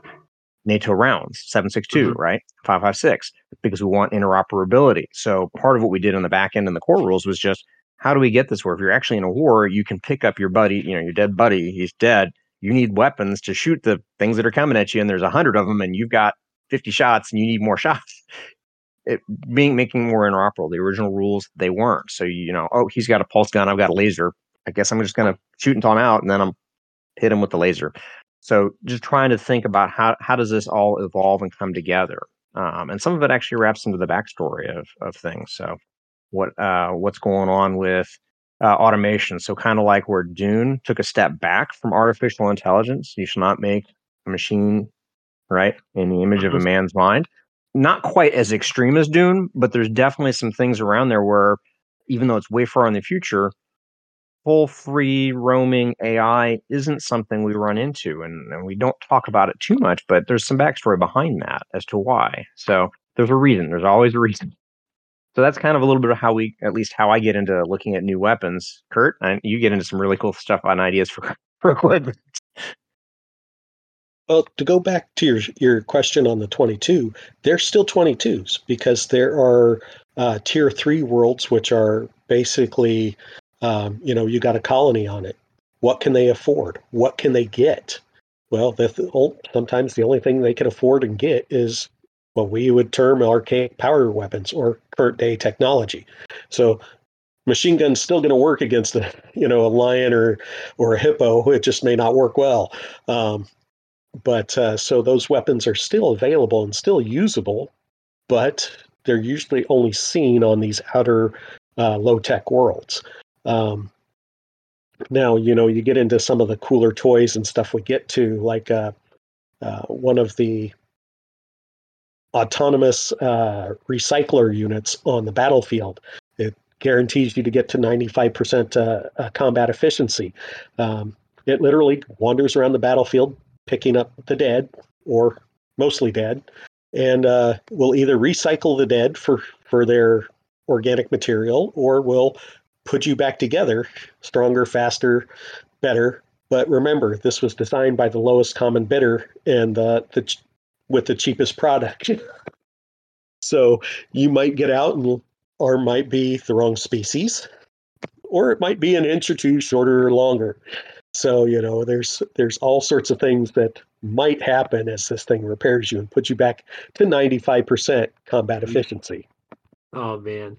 NATO rounds, 762, mm-hmm. right? 556, because we want interoperability. So part of what we did on the back end in the core rules was just how do we get this where if you're actually in a war, you can pick up your buddy, you know, your dead buddy, he's dead. You need weapons to shoot the things that are coming at you, and there's a hundred of them, and you've got 50 shots and you need more [laughs] shots. It being making more interoperable. The original rules, they weren't. So you know, oh, he's got a pulse gun, I've got a laser. I guess I'm just gonna shoot until I'm out, and then I'm hit him with the laser. So just trying to think about how how does this all evolve and come together, um, and some of it actually wraps into the backstory of of things. So what uh, what's going on with uh, automation? So kind of like where Dune took a step back from artificial intelligence. You shall not make a machine right in the image of a mm-hmm. man's mind. Not quite as extreme as Dune, but there's definitely some things around there where even though it's way far in the future, full free roaming AI isn't something we run into, and, and, we don't talk about it too much. But there's some backstory behind that as to why. So there's a reason. There's always a reason. So that's kind of a little bit of how we, at least how I get into looking at new weapons. Kurt, and you get into some really cool stuff on ideas for [laughs] for equipment. Well, to go back to your your question on the 22, they're still 22s because there are uh, tier three worlds which are basically um, you know, you got a colony on it. What can they afford? What can they get? Well, the, sometimes the only thing they can afford and get is what we would term archaic power weapons or current day technology. So machine gun's still going to work against a you know a lion or or a hippo. It just may not work well. Um, but uh, so those weapons are still available and still usable, but they're usually only seen on these outer uh, low tech worlds. Um, now, you know, you get into some of the cooler toys and stuff we get to, like uh, uh, one of the autonomous uh, recycler units on the battlefield. It guarantees you to get to 95% uh, uh, combat efficiency. Um, it literally wanders around the battlefield picking up the dead or mostly dead and uh, will either recycle the dead for, for their organic material or will put you back together stronger, faster, better. But remember, this was designed by the lowest common bidder and uh, the with the cheapest product. [laughs] so you might get out and or might be the wrong species, or it might be an inch or two shorter or longer. So you know, there's there's all sorts of things that might happen as this thing repairs you and puts you back to 95% combat mm. efficiency. Oh man.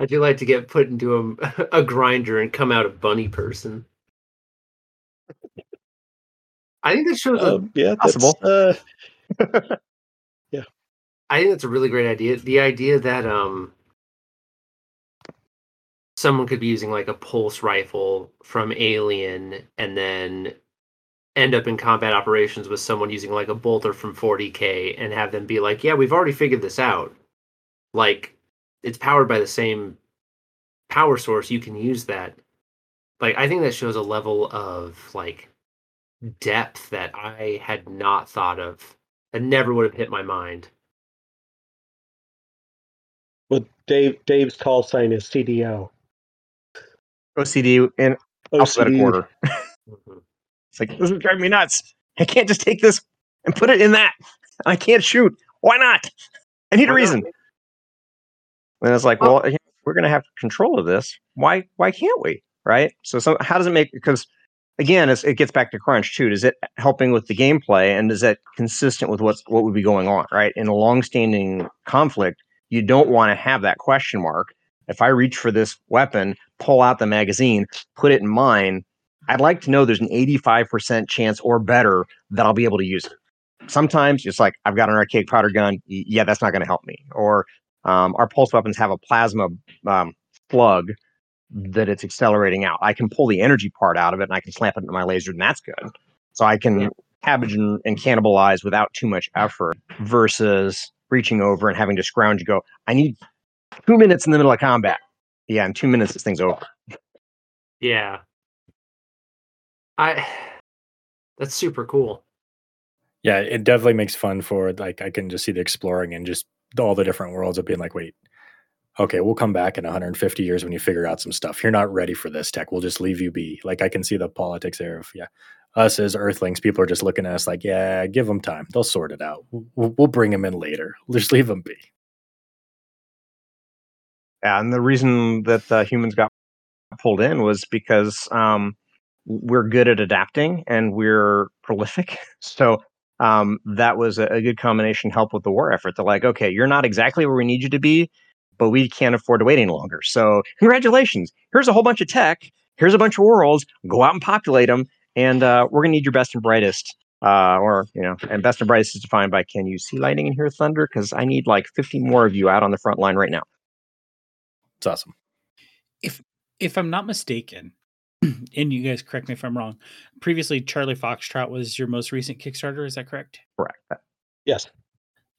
I do like to get put into a, [laughs] a grinder and come out a bunny person. I think that shows um, yeah, possible. Uh, [laughs] yeah, I think that's a really great idea. The idea that um someone could be using like a pulse rifle from Alien and then end up in combat operations with someone using like a bolter from 40k and have them be like, "Yeah, we've already figured this out." Like it's powered by the same power source, you can use that. Like I think that shows a level of like depth that I had not thought of. That never would have hit my mind. Well, Dave Dave's call sign is CDO. OCD in alphabetical order. [laughs] Mhm. It's like this is driving me nuts. I can't just take this and put it in that. I can't shoot. Why not? I need a reason. not? And it's like, well, we're going to have control of this. Why? Why can't we? Right. So, so how does it make? Because again, it's, it gets back to crunch too. Is it helping with the gameplay, and is that consistent with what's what would be going on? Right. In a long-standing conflict, you don't want to have that question mark. If I reach for this weapon, pull out the magazine, put it in mine, I'd like to know there's an 85% chance or better that I'll be able to use it. Sometimes it's like, I've got an archaic powder gun. Yeah, that's not going to help me. Or um, our pulse weapons have a plasma um, plug that it's accelerating out. I can pull the energy part out of it and I can slamp it into my laser, and that's good. So I can Yeah. cabbage and, and cannibalize without too much effort versus reaching over and having to scrounge and go, I need two minutes in the middle of combat. Yeah, in two minutes, this thing's over. Yeah. I [sighs] that's super cool. Yeah, it definitely makes fun for like I can just see the exploring and just all the different worlds of being like, wait, okay, we'll come back in 150 years when you figure out some stuff. You're not ready for this tech. We'll just leave you be. Like I can see the politics there of yeah, us as Earthlings, people are just looking at us like, yeah, give them time. They'll sort it out. We'll, we'll bring them in later. [laughs] Just leave them be. Yeah, and the reason that the humans got pulled in was because um, we're good at adapting and we're prolific. [laughs] So um, that was a, a good combination help with the war effort. They're like, okay, you're not exactly where we need you to be, but we can't afford to wait any longer. So congratulations. Here's a whole bunch of tech. Here's a bunch of worlds. Go out and populate them. And uh, we're gonna need your best and brightest. Uh, or you know, and best and brightest is defined by can you see lightning and hear thunder? Because I need like 50 more of you out on the front line right now. It's awesome. if if I'm not mistaken, [clears throat] and you guys correct me if I'm wrong, previously Charlie Foxtrot was your most recent Kickstarter. Is that correct? Correct. Yes.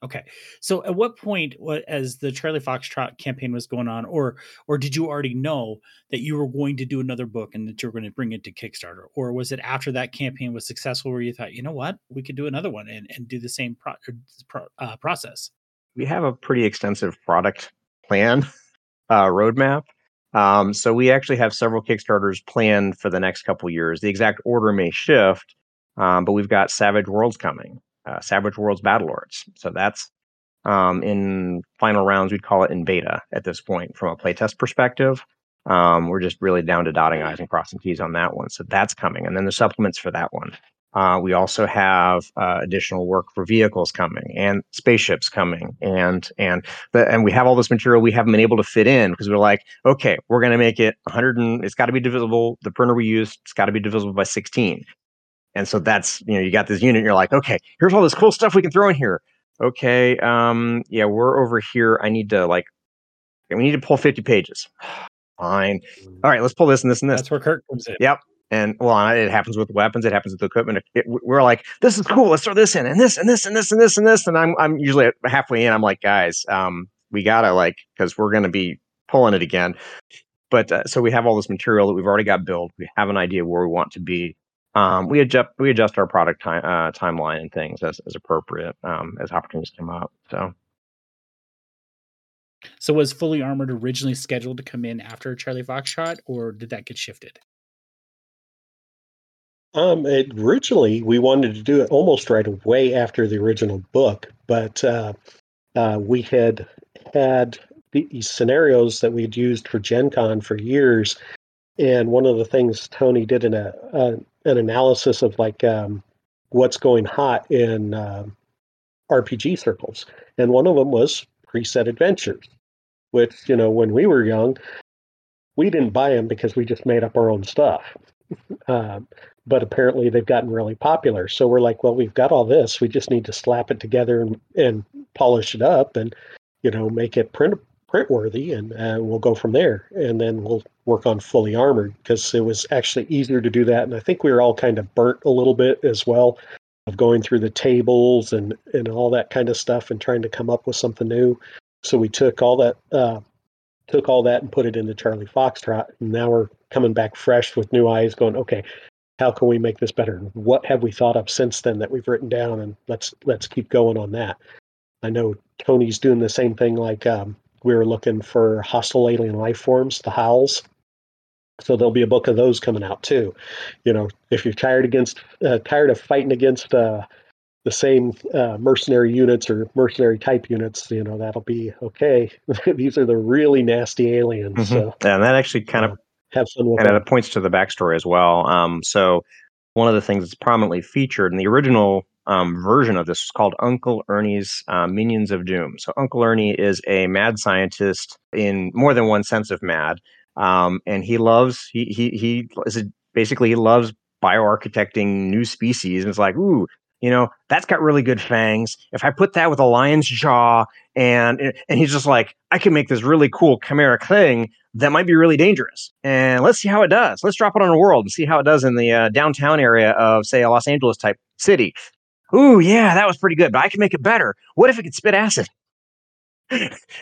Okay. So at what point, what, as the Charlie Foxtrot campaign was going on, or or did you already know that you were going to do another book and that you were going to bring it to Kickstarter, or was it after that campaign was successful where you thought, you know what, we could do another one and, and do the same pro- pro- uh, process? we have a pretty extensive product plan uh, roadmap. Um, so we actually have several Kickstarters planned for the next couple years. The exact order may shift, um, but we've got Savage Worlds coming, uh, Savage Worlds Battle Lords. So that's um, in final rounds. We'd call it in beta at this point from a playtest perspective. Um, we're just really down to dotting i's and crossing t's on that one. So that's coming, and then the supplements for that one. Uh, we also have uh, additional work for vehicles coming and spaceships coming, and and the, and we have all this material we haven't been able to fit in because we're like, okay, we're going to make it 100 and it's got to be divisible. The printer we use, it's got to be divisible by 16. And so that's you know you got this unit. And you're like, okay, here's all this cool stuff we can throw in here. Okay, um, yeah, we're over here. I need to like, we need to pull 50 pages. [sighs] Fine. All right, let's pull this and this and this. That's where Kirk comes in. Yep. And well, it happens with weapons. It happens with equipment. It, we're like, this is cool. Let's throw this in, and this, and this, and this, and this, and this. And I'm, I'm usually halfway in. I'm like, guys, um, we gotta like, because we're gonna be pulling it again. But uh, so we have all this material that we've already got built. We have an idea where we want to be. Um, we adjust, we adjust our product time, uh, timeline and things as, as appropriate um, as opportunities come up. So So was Fully Armored originally scheduled to come in after Charlie Foxtrot, or did that get shifted? Um, it, originally, we wanted to do it almost right away after the original book, but uh, uh, we had had these scenarios that we'd used for Gen Con for years. And one of the things Tony did in a, uh, an analysis of like um, what's going hot in um RPG circles. And one of them was preset adventures, which, you know, when we were young, we didn't buy them because we just made up our own stuff. Um, but apparently they've gotten really popular. So we're like, well, we've got all this. We just need to slap it together and, and polish it up and, you know, make it print print worthy and uh, we'll go from there. And then we'll work on fully armored because it was actually easier to do that. And I think we were all kind of burnt a little bit as well of going through the tables and, and all that kind of stuff and trying to come up with something new. So we took all that, uh, took all that and put it into Charlie Foxtrot. And now we're coming back fresh with new eyes going, okay, how can we make this better? What have we thought of since then that we've written down? And let's let's keep going on that. I know Tony's doing the same thing like um, we were looking for hostile alien life forms, the howls. So there'll be a book of those coming out too. You know, if you're tired against uh, tired of fighting against uh, the same uh, mercenary units or mercenary type units, you know, that'll be okay. [laughs] These are the really nasty aliens. Mm-hmm. So, and that actually kind of have fun with and it points to the backstory as well. Um, so one of the things that's prominently featured in the original um, version of this is called Uncle Ernie's uh, Minions of Doom. So Uncle Ernie is a mad scientist in more than one sense of mad, um, and he loves he he he is a, basically he loves bioarchitecting new species, and it's like ooh. You know that's got really good fangs. If I put that with a lion's jaw, and and he's just like, I can make this really cool chimeric thing that might be really dangerous. And let's see how it does. Let's drop it on a world and see how it does in the uh, downtown area of, say, a Los Angeles type city. Ooh, yeah, that was pretty good, but I can make it better. What if it could spit acid?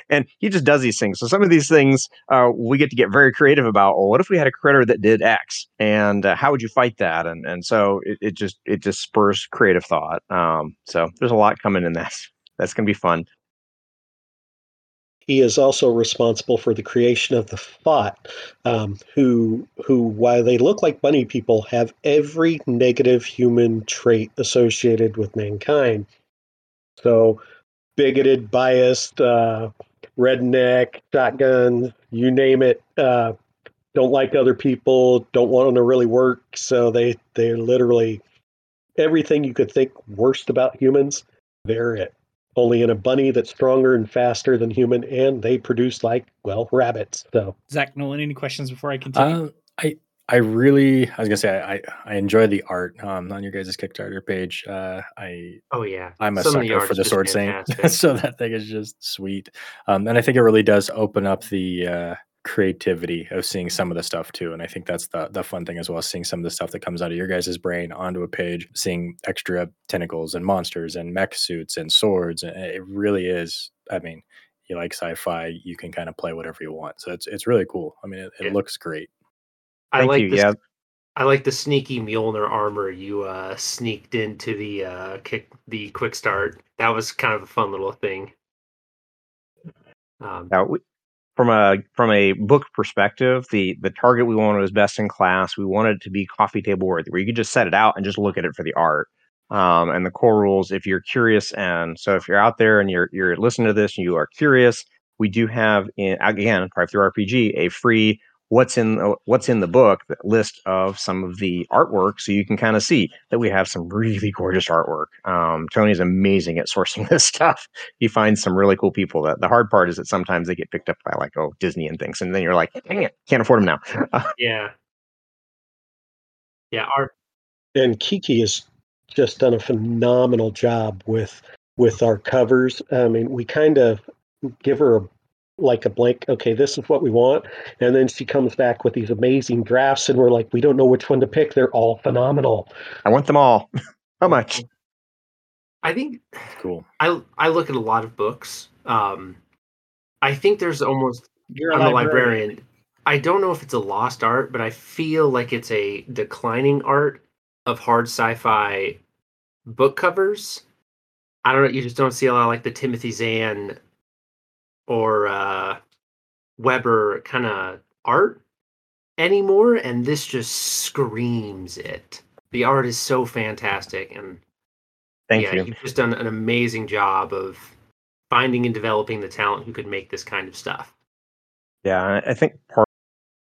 And he just does these things. So some of these things uh, we get to get very creative about. Well, what if we had a critter that did X, and uh, how would you fight that? And and so it, it just it just spurs creative thought. Um, so there's a lot coming in that. That's gonna be fun. He is also responsible for the creation of the Fot, um, who, who, while they look like bunny people, have every negative human trait associated with mankind. So, bigoted, biased, uh, redneck, shotgun, you name it. Uh, don't like other people, don't want them to really work. So they they literally everything you could think worst about humans, they're it only in a bunny that's stronger and faster than human, and they produce like well rabbits. So Zach Nolan, any questions before I continue? Uh, I I really I was gonna say I I enjoy the art um, on your guys' Kickstarter page. Uh, I oh yeah, I'm a Some sucker for the sword saint, [laughs] so that thing is just sweet. Um, and I think it really does open up the uh, creativity of seeing some of the stuff too. And I think that's the the fun thing as well, seeing some of the stuff that comes out of your guys' brain onto a page, seeing extra tentacles and monsters and mech suits and swords. And it really is. I mean, you like sci-fi, you can kind of play whatever you want. So it's it's really cool. I mean, it, it yeah. looks great. I like you. yeah. I like the sneaky Mjolnir armor you uh, sneaked into the uh, kick the quick start. That was kind of a fun little thing. Um, now, we, from a from a book perspective, the the target we wanted was best in class. We wanted it to be coffee table worthy, where you could just set it out and just look at it for the art. Um, and the core rules, if you're curious, and so if you're out there and you're you're listening to this and you are curious, we do have in again, DriveThruRPG, a free what's in uh, what's in the book the list of some of the artwork so you can kind of see that we have some really gorgeous artwork. Um, tony's amazing at sourcing [laughs] this stuff. He finds some really cool people that the hard part is that sometimes they get picked up by like oh disney and things and then you're like dang it can't afford them now. [laughs] Yeah. Yeah our and kiki has just done a phenomenal job with with our covers. I mean we kind of give her a like a blank okay this is what we want. And then she comes back with these amazing drafts and we're like we don't know which one to pick. They're all phenomenal. I want them all. [laughs] How much? I think cool. I i look at a lot of books. Um i think there's almost You're i'm a librarian. librarian. I don't know if it's a lost art but i feel like it's a declining art of hard sci-fi book covers. I don't know you just don't see a lot like the timothy zahn or uh, Weber kind of art anymore, and this just screams it. The art is so fantastic, and thank yeah, you. You've just done an amazing job of finding and developing the talent who could make this kind of stuff. Yeah, I think part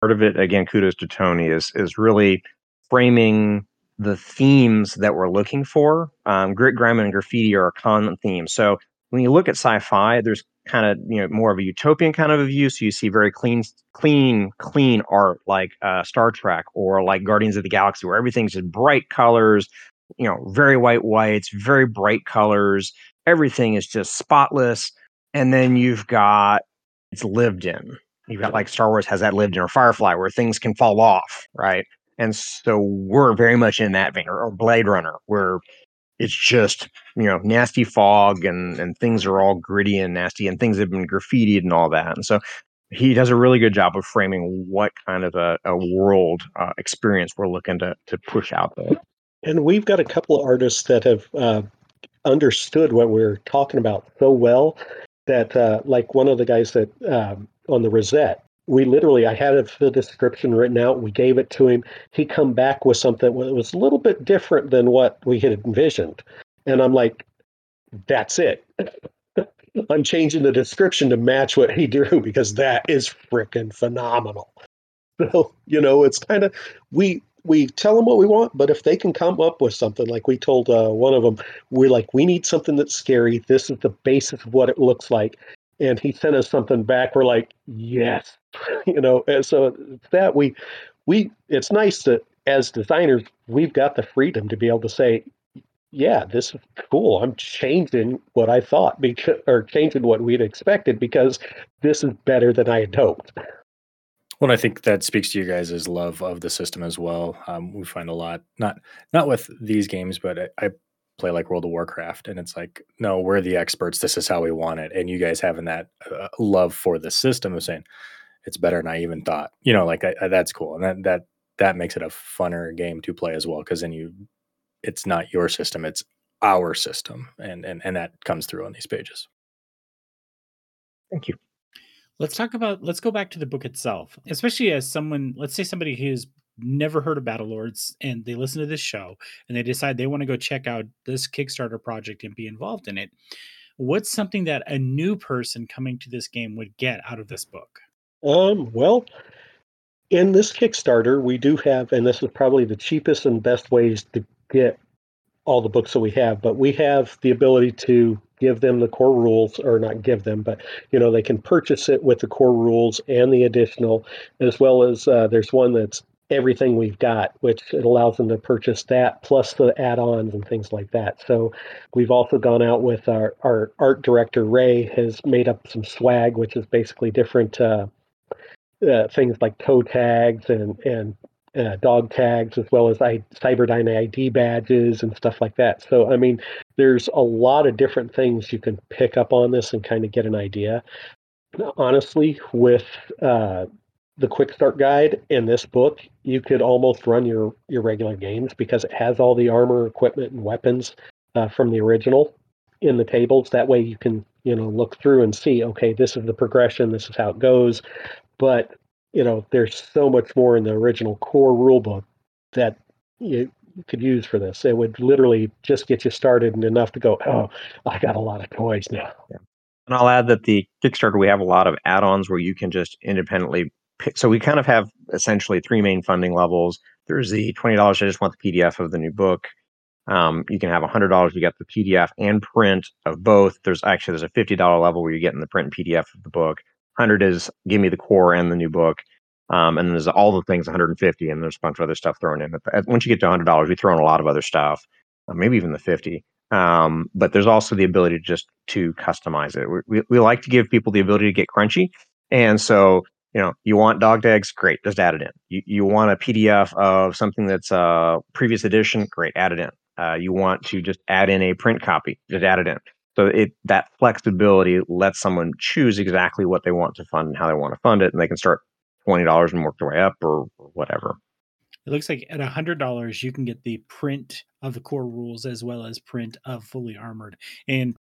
part of it again, kudos to Tony is is really framing the themes that we're looking for. Um, grit, grime, and graffiti are a common theme. So when you look at sci-fi, there's kind of you know more of a utopian kind of a view. So you see very clean, clean, clean art like uh, Star Trek or like Guardians of the Galaxy, where everything's just bright colors, you know, very white whites, very bright colors. Everything is just spotless. And then you've got it's lived in. You've got like Star Wars has that lived in, or Firefly, where things can fall off, right? And so we're very much in that vein, or, or Blade Runner, where it's just you know nasty fog and and things are all gritty and nasty and things have been graffitied and all that. And so he does a really good job of framing what kind of a, a world uh, experience we're looking to to push out there. And we've got a couple of artists that have uh, understood what we're talking about so well that uh, like one of the guys that um, on the Rosette, we literally I had the description written out. We gave it to him. He come back with something that was a little bit different than what we had envisioned, and I'm like, that's it. [laughs] I'm changing the description to match what he drew [laughs] because that is freaking phenomenal. So, you know, it's kind of we we tell them what we want, but if they can come up with something like we told uh, one of them, we're like, we need something that's scary. This is the basis of what it looks like. And he sent us something back. We're like, yes, [laughs] you know. And so that we, we, it's nice that as designers, we've got the freedom to be able to say, yeah, this is cool. I'm changing what I thought because, or changing what we'd expected because this is better than I had hoped. Well, I think that speaks to you guys' love of the system as well. Um, we find a lot, not not with these games, but I, I, play like World of Warcraft, and it's like, no, we're the experts. This is how we want it, and you guys having that uh, love for the system of saying it's better than I even thought. You know, like I, I, that's cool, and that that that makes it a funner game to play as well because then you, it's not your system, it's our system, and and and that comes through on these pages. Thank you. Let's talk about let's go back to the book itself, especially as someone, let's say somebody who's never heard of Battle Lords and they listen to this show and they decide they want to go check out this Kickstarter project and be involved in it. What's something that a new person coming to this game would get out of this book? Um, well, in this Kickstarter, we do have, and this is probably the cheapest and best ways to get all the books that we have, but we have the ability to give them the core rules or not give them but you know they can purchase it with the core rules and the additional as well as uh, there's one that's everything we've got which it allows them to purchase that plus the add-ons and things like that so we've also gone out with our, our art director ray has made up some swag which is basically different uh, uh, things like toe tags and and uh, dog tags as well as I, Cyberdyne ID badges and stuff like that. So, I mean, there's a lot of different things you can pick up on this and kind of get an idea. Honestly, with uh, the quick start guide in this book, you could almost run your, your regular games because it has all the armor, equipment, and weapons uh, from the original in the tables. That way you can, you know, look through and see, okay, this is the progression, this is how it goes. But you know, there's so much more in the original core rulebook that you could use for this. It would literally just get you started and enough to go, oh, I got a lot of toys now. Yeah. And I'll add that the Kickstarter, we have a lot of add ons where you can just independently. So we kind of have essentially three main funding levels. There's the $20, I just want the PDF of the new book. Um, you can have $100, you get the PDF and print of both. There's actually, there's a $50 level where you're getting the print and PDF of the book. 100 is give me the core and the new book. Um, and there's all the things 150 and there's a bunch of other stuff thrown in. Once you get to $100, we throw in a lot of other stuff, uh, maybe even the 50. Um, but there's also the ability to just to customize it. We, we, we like to give people the ability to get crunchy. And so, you know, you want dog tags, great, just add it in. You, you want a PDF of something that's a previous edition, great, add it in. Uh, you want to just add in a print copy, just add it in. So it that flexibility lets someone choose exactly what they want to fund and how they want to fund it, and they can start twenty dollars and work their way up or, or whatever. It looks like at hundred dollars you can get the print of the core rules as well as print of fully armored. And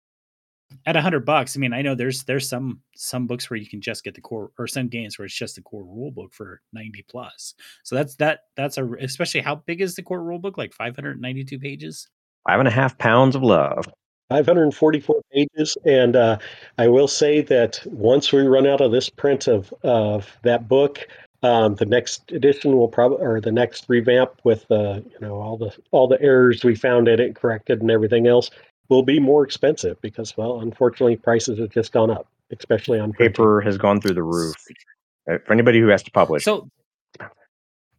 at a hundred bucks, I mean, I know there's there's some some books where you can just get the core or some games where it's just the core rule book for 90 plus. So that's that that's a especially how big is the core rule book? Like 592 pages? Five and a half pounds of love. 544 pages. And uh, I will say that once we run out of this print of, of that book, um, the next edition will probably, or the next revamp with uh, you know all the all the errors we found in it corrected and everything else will be more expensive because well, unfortunately, prices have just gone up, especially on paper has gone through the roof. Uh, for anybody who has to publish, so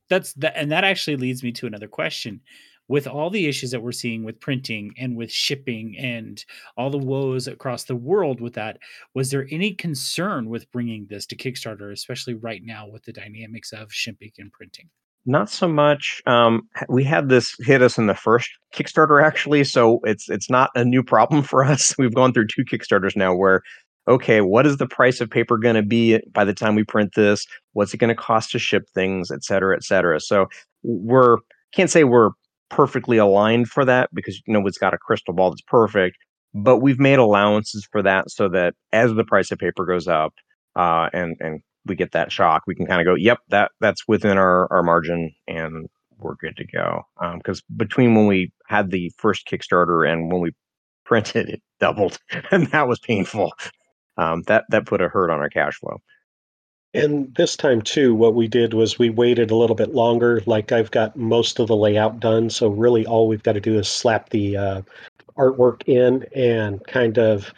that's that, and that actually leads me to another question with all the issues that we're seeing with printing and with shipping and all the woes across the world with that, was there any concern with bringing this to Kickstarter, especially right now with the dynamics of shipping and printing? Not so much. Um, we had this hit us in the first Kickstarter actually, so it's it's not a new problem [laughs] for us. We've gone through two Kickstarters now where okay, what is the price of paper going to be by the time we print this? What's it going to cost to ship things, et cetera, et cetera. So we're can't say we're perfectly aligned for that because nobody's got a crystal ball that's perfect. but we've made allowances for that so that as the price of paper goes up, uh, and and we get that shock, we can kind of go, yep, that that's within our our margin, and we're good to go. Because um, between when we had the first Kickstarter and when we [laughs] printed, it doubled, [laughs] and that was painful. Um, that that put a hurt on our cash flow. And this time too, what we did was we waited a little bit longer. Like I've got most of the layout done, so really all we've got to do is slap the uh, artwork in and kind of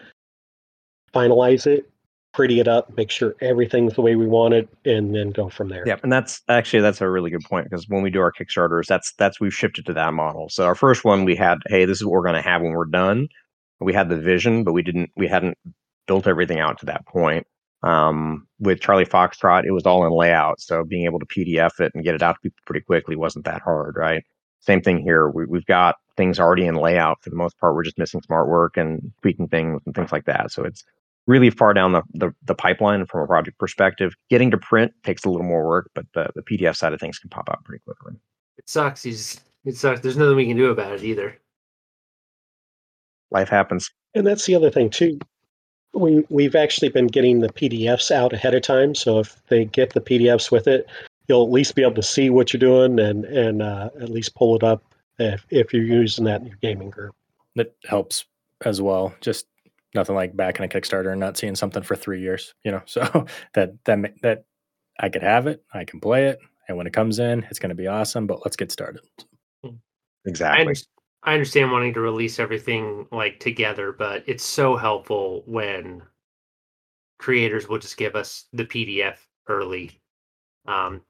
finalize it, pretty it up, make sure everything's the way we want it, and then go from there. Yeah, and that's actually that's a really good point because when we do our Kickstarters, that's that's we've shifted to that model. So our first one we had, hey, this is what we're going to have when we're done. We had the vision, but we didn't we hadn't built everything out to that point. Um, with Charlie Foxtrot, it was all in layout, so being able to PDF it and get it out to people pretty quickly wasn't that hard, right? Same thing here. We, we've got things already in layout for the most part. We're just missing smart work and tweaking things and things like that. So it's really far down the, the, the pipeline from a project perspective. Getting to print takes a little more work, but the, the PDF side of things can pop out pretty quickly. It sucks. He's, it sucks. There's nothing we can do about it either. Life happens. And that's the other thing too. We we've actually been getting the PDFs out ahead of time, so if they get the PDFs with it, you'll at least be able to see what you're doing and and uh, at least pull it up if if you're using that in your gaming group. That helps as well. Just nothing like backing a Kickstarter and not seeing something for three years, you know. [laughs] So that that that I could have it, I can play it, and when it comes in, it's going to be awesome. But let's get started. Exactly. I understand wanting to release everything like together, but it's so helpful when creators will just give us the PDF early. Um,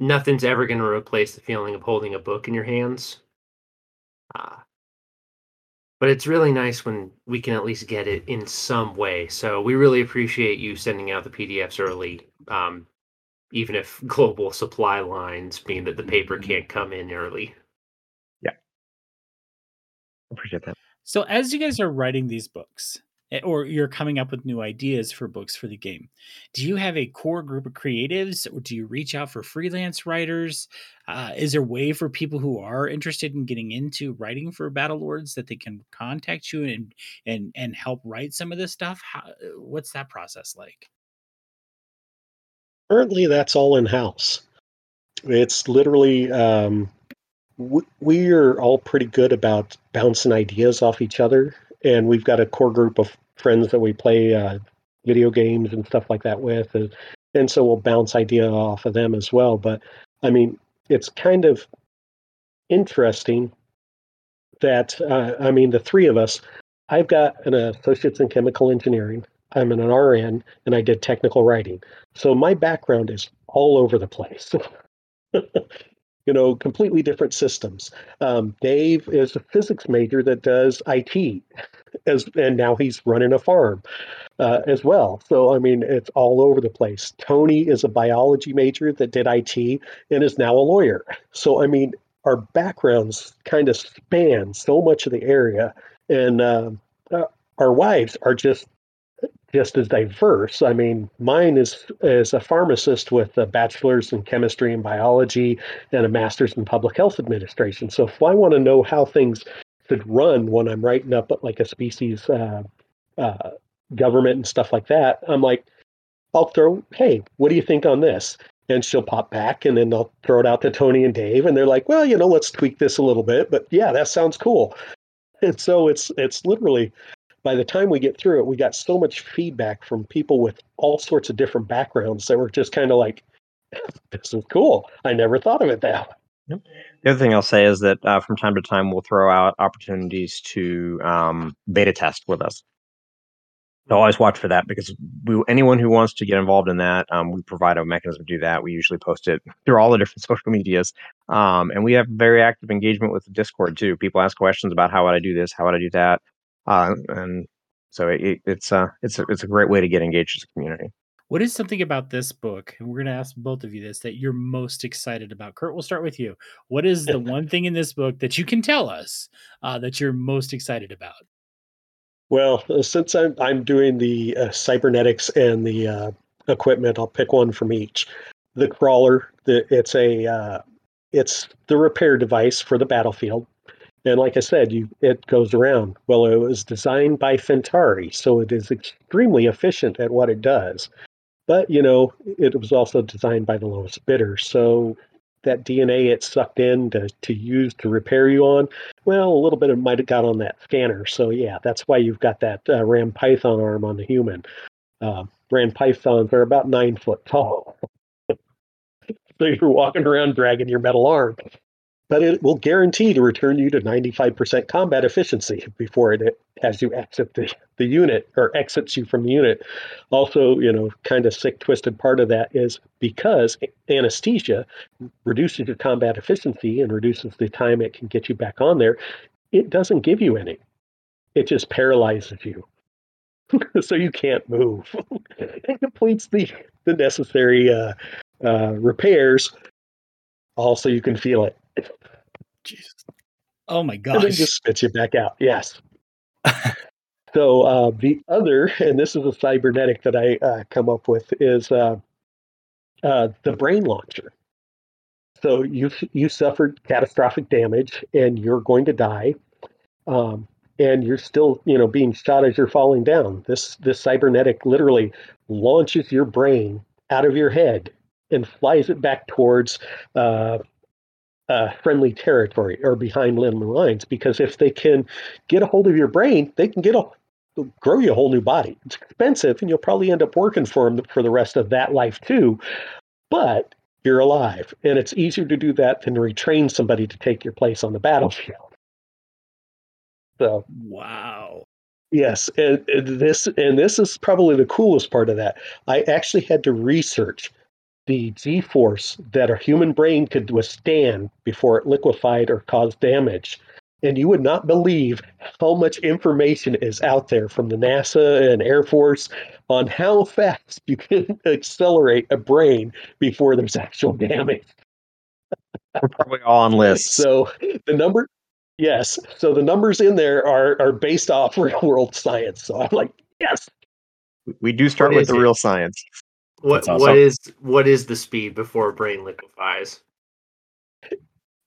nothing's ever going to replace the feeling of holding a book in your hands. Uh, but it's really nice when we can at least get it in some way. So we really appreciate you sending out the PDFs early, um, even if [laughs] global supply lines mean that the paper can't come in early Yeah, appreciate that. So, as you guys are writing these books, or you're coming up with new ideas for books for the game, do you have a core group of creatives, or do you reach out for freelance writers? Uh, is there a way for people who are interested in getting into writing for Battle Lords that they can contact you and and and help write some of this stuff? How, what's that process like? Currently, that's all in house. It's literally um, we are all pretty good about bouncing ideas off each other, and we've got a core group of friends that we play uh, video games and stuff like that with, and, and so we'll bounce idea off of them as well. But I mean, it's kind of interesting that uh, I mean, the three of us. I've got an associate's in chemical engineering. I'm an RN, and I did technical writing. So my background is all over the place. [laughs] you know, completely different systems. Um, Dave is a physics major that does IT, as and now he's running a farm uh, as well. So I mean, it's all over the place. Tony is a biology major that did IT and is now a lawyer. So I mean, our backgrounds kind of span so much of the area, and uh, uh, our wives are just just as diverse. I mean, mine is is a pharmacist with a bachelor's in chemistry and biology and a master's in public health administration. So if I want to know how things should run when I'm writing up like a species uh, uh, government and stuff like that, I'm like, I'll throw, hey, what do you think on this? And she'll pop back, and then I'll throw it out to Tony and Dave, and they're like, well, you know, let's tweak this a little bit. But yeah, that sounds cool. And so it's it's literally by the time we get through it, we got so much feedback from people with all sorts of different backgrounds that were just kind of like, this is cool. I never thought of it that way. The other thing I'll say is that uh, from time to time, we'll throw out opportunities to um, beta test with us. So always watch for that because we, anyone who wants to get involved in that, um, we provide a mechanism to do that. We usually post it [laughs] through all the different [laughs] social medias, um, and we have very active engagement with Discord too. People ask questions about how would I do this, how would I do that, uh, and so it, it's uh it's a, it's a great way to get engaged as a community. What is something about this book, and we're going to ask both of you this, that you're most excited about? Kurt, we'll start with you. What is the [laughs] one thing in this book that you can tell us uh, that you're most excited about? Well, uh, since I'm I'm doing the uh, cybernetics and the uh, equipment, I'll pick one from each. The crawler, the, it's a uh, it's the repair device for the battlefield And like I said, you it goes around. Well, it was designed by Phentari, so it is extremely efficient at what it does. But you know, it was also designed by the lowest bidder. So that DNA it sucked in to, to use to repair you on, well, a little bit of might have got on that scanner. So yeah, that's why you've got that uh, Ram Python arm on the human. Uh, Ram Pythons are about nine foot tall. [laughs] so you're walking around dragging your metal arm but it will guarantee to return you to 95% combat efficiency before it has you exit the, the unit or exits you from the unit. Also, you know, kind of sick, twisted part of that is because anesthesia reduces your combat efficiency and reduces the time it can get you back on there, it doesn't give you any. It just paralyzes you. [laughs] so you can't move. [laughs] it completes the, the necessary uh, uh, repairs. Also, you can feel it Jesus. Oh my gosh. And then just spits you back out. Yes. [laughs] so uh, the other, and this is a cybernetic that I uh, come up with, is uh, uh the brain launcher. So you you suffered catastrophic damage and you're going to die, um, and you're still you know being shot as you're falling down. This this cybernetic literally launches your brain out of your head and flies it back towards uh, uh, friendly territory or behind enemy lines because if they can get a hold of your brain, they can get a grow you a whole new body. It's expensive, and you'll probably end up working for them for the rest of that life too. But you're alive, and it's easier to do that than to retrain somebody to take your place on the battlefield. So wow. Yes, and, and this and this is probably the coolest part of that. I actually had to research the G force that a human brain could withstand before it liquefied or caused damage. And you would not believe how much information is out there from the NASA and Air Force on how [laughs] fast you can accelerate a brain before there's actual damage. We're probably all on lists. So the number, yes. So the numbers in there are are based off [laughs] real world science. So I'm like, yes. We do start with the it? real science. What awesome. what is what is the speed before brain liquefies?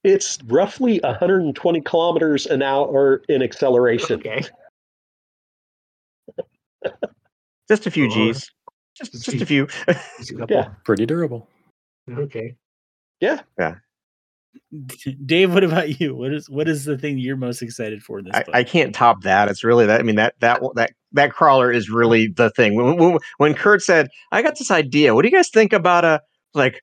It's roughly 120 kilometers an hour in acceleration. Okay. [laughs] just a few G's. Just just a few. yeah. Pretty durable. Okay. Yeah. Yeah. [laughs] Dave, what about you? What is what is the thing you're most excited for in this? I, I, can't top that. It's really that. I mean that that that that crawler is really the thing. When, when, when Kurt said, "I got this idea," what do you guys think about a like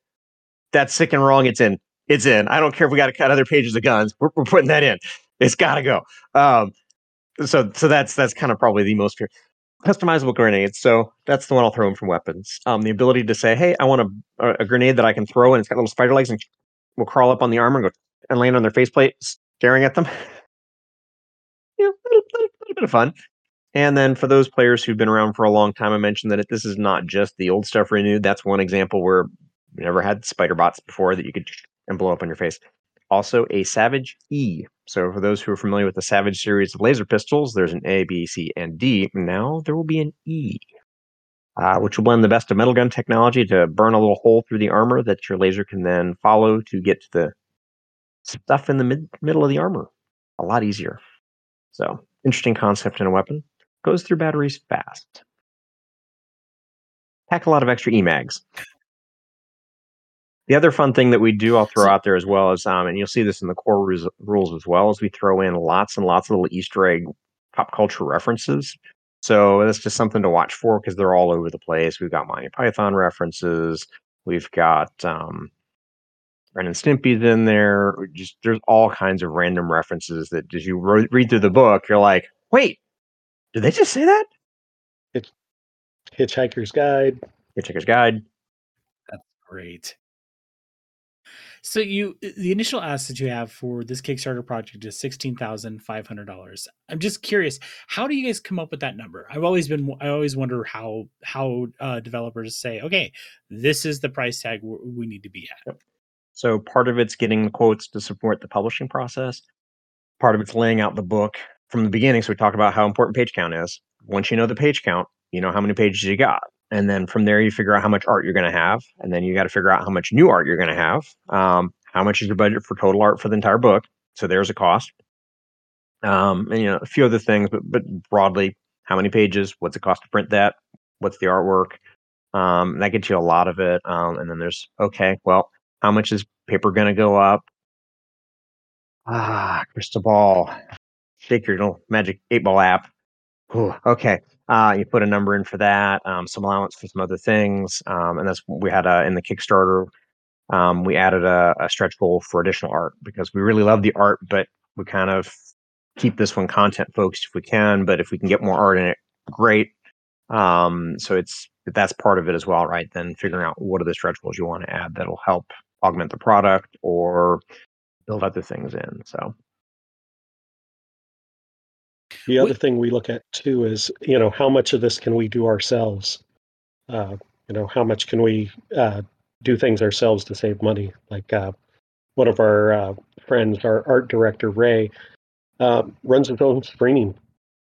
that's sick and wrong? It's in. It's in. I don't care if we got to cut other pages of guns. We're, we're putting that in. It's got to go. Um, so so that's that's kind of probably the most pure. customizable grenades. So that's the one I'll throw in from weapons. Um, the ability to say, "Hey, I want a, a grenade that I can throw and it's got little spider legs and will crawl up on the armor and go and land on their faceplate, staring at them. [laughs] yeah, a little, little, little, bit of fun. And then for those players who've been around for a long time, I mentioned that this is not just the old stuff renewed. That's one example where we never had spider bots before that you could and blow up on your face. Also, a Savage E. So, for those who are familiar with the Savage series of laser pistols, there's an A, B, C, and D. Now there will be an E uh, which will blend the best of metal gun technology to burn a little hole through the armor that your laser can then follow to get to the stuff in the mid- middle of the armor. A lot easier. So, interesting concept in a weapon. Goes through batteries fast. Pack a lot of extra EMAGs. The other fun thing that we do, I'll throw out there as well, is, um, and you'll see this in the core rules as well, is we throw in lots and lots of little Easter egg pop culture references so that's just something to watch for because they're all over the place. We've got Monty Python references. We've got um, Ren and Stimpy's in there. Just there's all kinds of random references that as you ro- read through the book, you're like, wait, did they just say that? It's Hitchhiker's Guide. Hitchhiker's Guide. That's great. So you the initial ask that you have for this Kickstarter project is sixteen thousand five hundred dollars. I'm just curious, how do you guys come up with that number? I've always been I always wonder how how uh, developers say, okay, this is the price tag we need to be at. Yep. So part of it's getting the quotes to support the publishing process. Part of it's laying out the book from the beginning. So we talk about how important page count is. Once you know the page count, you know how many pages you got and then from there you figure out how much art you're going to have and then you got to figure out how much new art you're going to have um, how much is your budget for total art for the entire book so there's a cost um, and you know a few other things, but but broadly, how many pages? What's it cost to print that? What's the artwork? Um, that gets you a lot of it. Um, and then there's okay, well, how much is paper going to go up? Ah, crystal ball. Shake your little magic eight ball app. Okay. Uh, you put a number in for that, um, some allowance for some other things, um, and that's we had a, in the Kickstarter. Um, we added a, a stretch goal for additional art because we really love the art, but we kind of keep this one content focused if we can. But if we can get more art in it, great. Um, so it's that's part of it as well, right? Then figuring out what are the stretch goals you want to add that'll help augment the product or build other things in. So the other thing we look at too is, you know, how much of this can we do ourselves? Uh, you know, how much can we uh, do things ourselves to save money? Like uh, one of our uh, friends, our art director Ray, uh, runs his own screening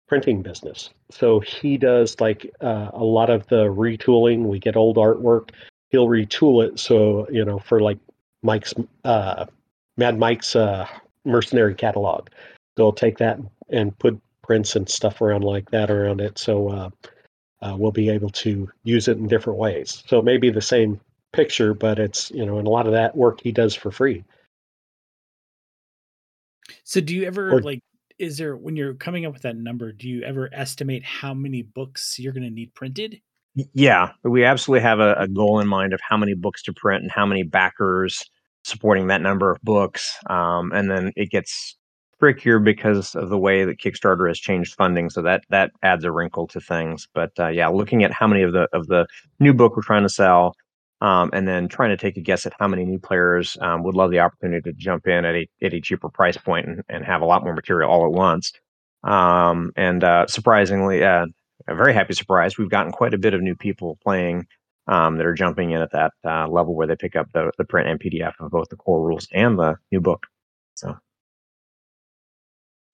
printing business. So he does like uh, a lot of the retooling. We get old artwork, he'll retool it. So you know, for like Mike's Mad Mike's mercenary catalog, they'll take that and put prints and stuff around like that around it. So uh, uh, we'll be able to use it in different ways. So it may be the same picture, but it's you know, and a lot of that work he does for free. So do you ever or, like? Is there when you're coming up with that number? Do you ever estimate how many books you're going to need printed? Yeah, we absolutely have a, a, goal in mind of how many books to print and how many backers supporting that number of books. Um, and then it gets trickier because of the way that Kickstarter has changed funding. So that that adds a wrinkle to things. But uh, yeah, looking at how many of the of the new book we're trying to sell, um, and then trying to take a guess at how many new players um, would love the opportunity to jump in at a at a cheaper price point and, and have a lot more material all at once. Um, and uh, surprisingly, uh, a very happy surprise, we've gotten quite a bit of new people playing. Um, that are jumping in at that uh, level where they pick up the, the print and PDF of both the core rules and the new book. So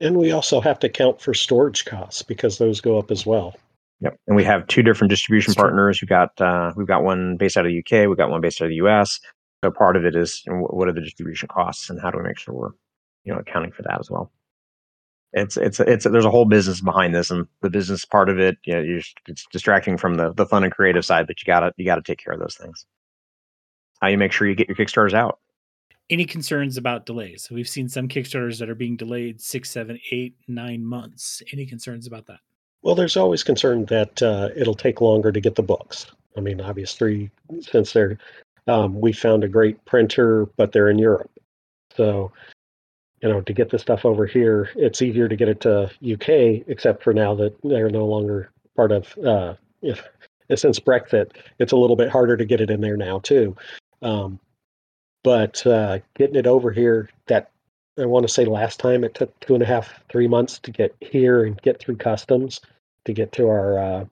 and we also have to count for storage costs because those go up as well. Yep, and we have two different distribution That's partners. We've got uh, we've got one based out of the UK. We've got one based out of the US. So part of it is you know, what are the distribution costs, and how do we make sure we're you know accounting for that as well. It's it's it's there's a whole business behind this, and the business part of it, you know, you're, it's distracting from the the fun and creative side, but you gotta you gotta take care of those things. How you make sure you get your kickstarters out any concerns about delays? We've seen some Kickstarters that are being delayed six, seven, eight, nine months. Any concerns about that? Well, there's always concern that uh, it'll take longer to get the books. I mean, obviously, since they're um, we found a great printer, but they're in Europe, so you know to get the stuff over here, it's easier to get it to UK. Except for now that they're no longer part of uh, if [laughs] since Brexit, it's a little bit harder to get it in there now too. Um, but uh, getting it over here, that I want to say last time it took two and a half, three months to get here and get through customs to get to our uh,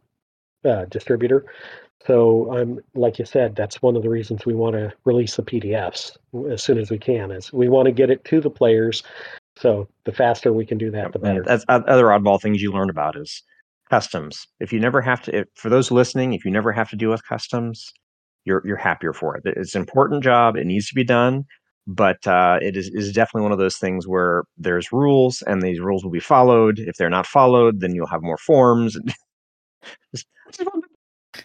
uh, distributor. So I'm like you said, that's one of the reasons we want to release the PDFs as soon as we can. Is we want to get it to the players. So the faster we can do that, the better. That's other oddball things you learned about is customs. If you never have to, if, for those listening, if you never have to deal with customs, you're you're happier for it. It's an important job. It needs to be done, but uh, it is is definitely one of those things where there's rules, and these rules will be followed. If they're not followed, then you'll have more forms. [laughs] just, [laughs]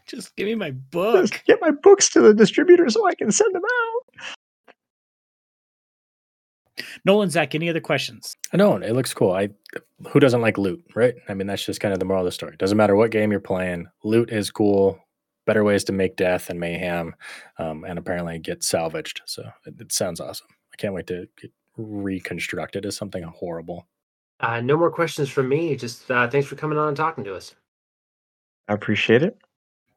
just give me my book. Just get my books to the distributor so I can send them out. Nolan, Zach, any other questions? I don't. It looks cool. I who doesn't like loot, right? I mean, that's just kind of the moral of the story. Doesn't matter what game you're playing, loot is cool better ways to make death and mayhem, um, and apparently get salvaged. So it, it, sounds awesome. I can't wait to get reconstructed as something horrible. Uh, no more questions from me. Just uh, thanks for coming on and talking to us. I appreciate it.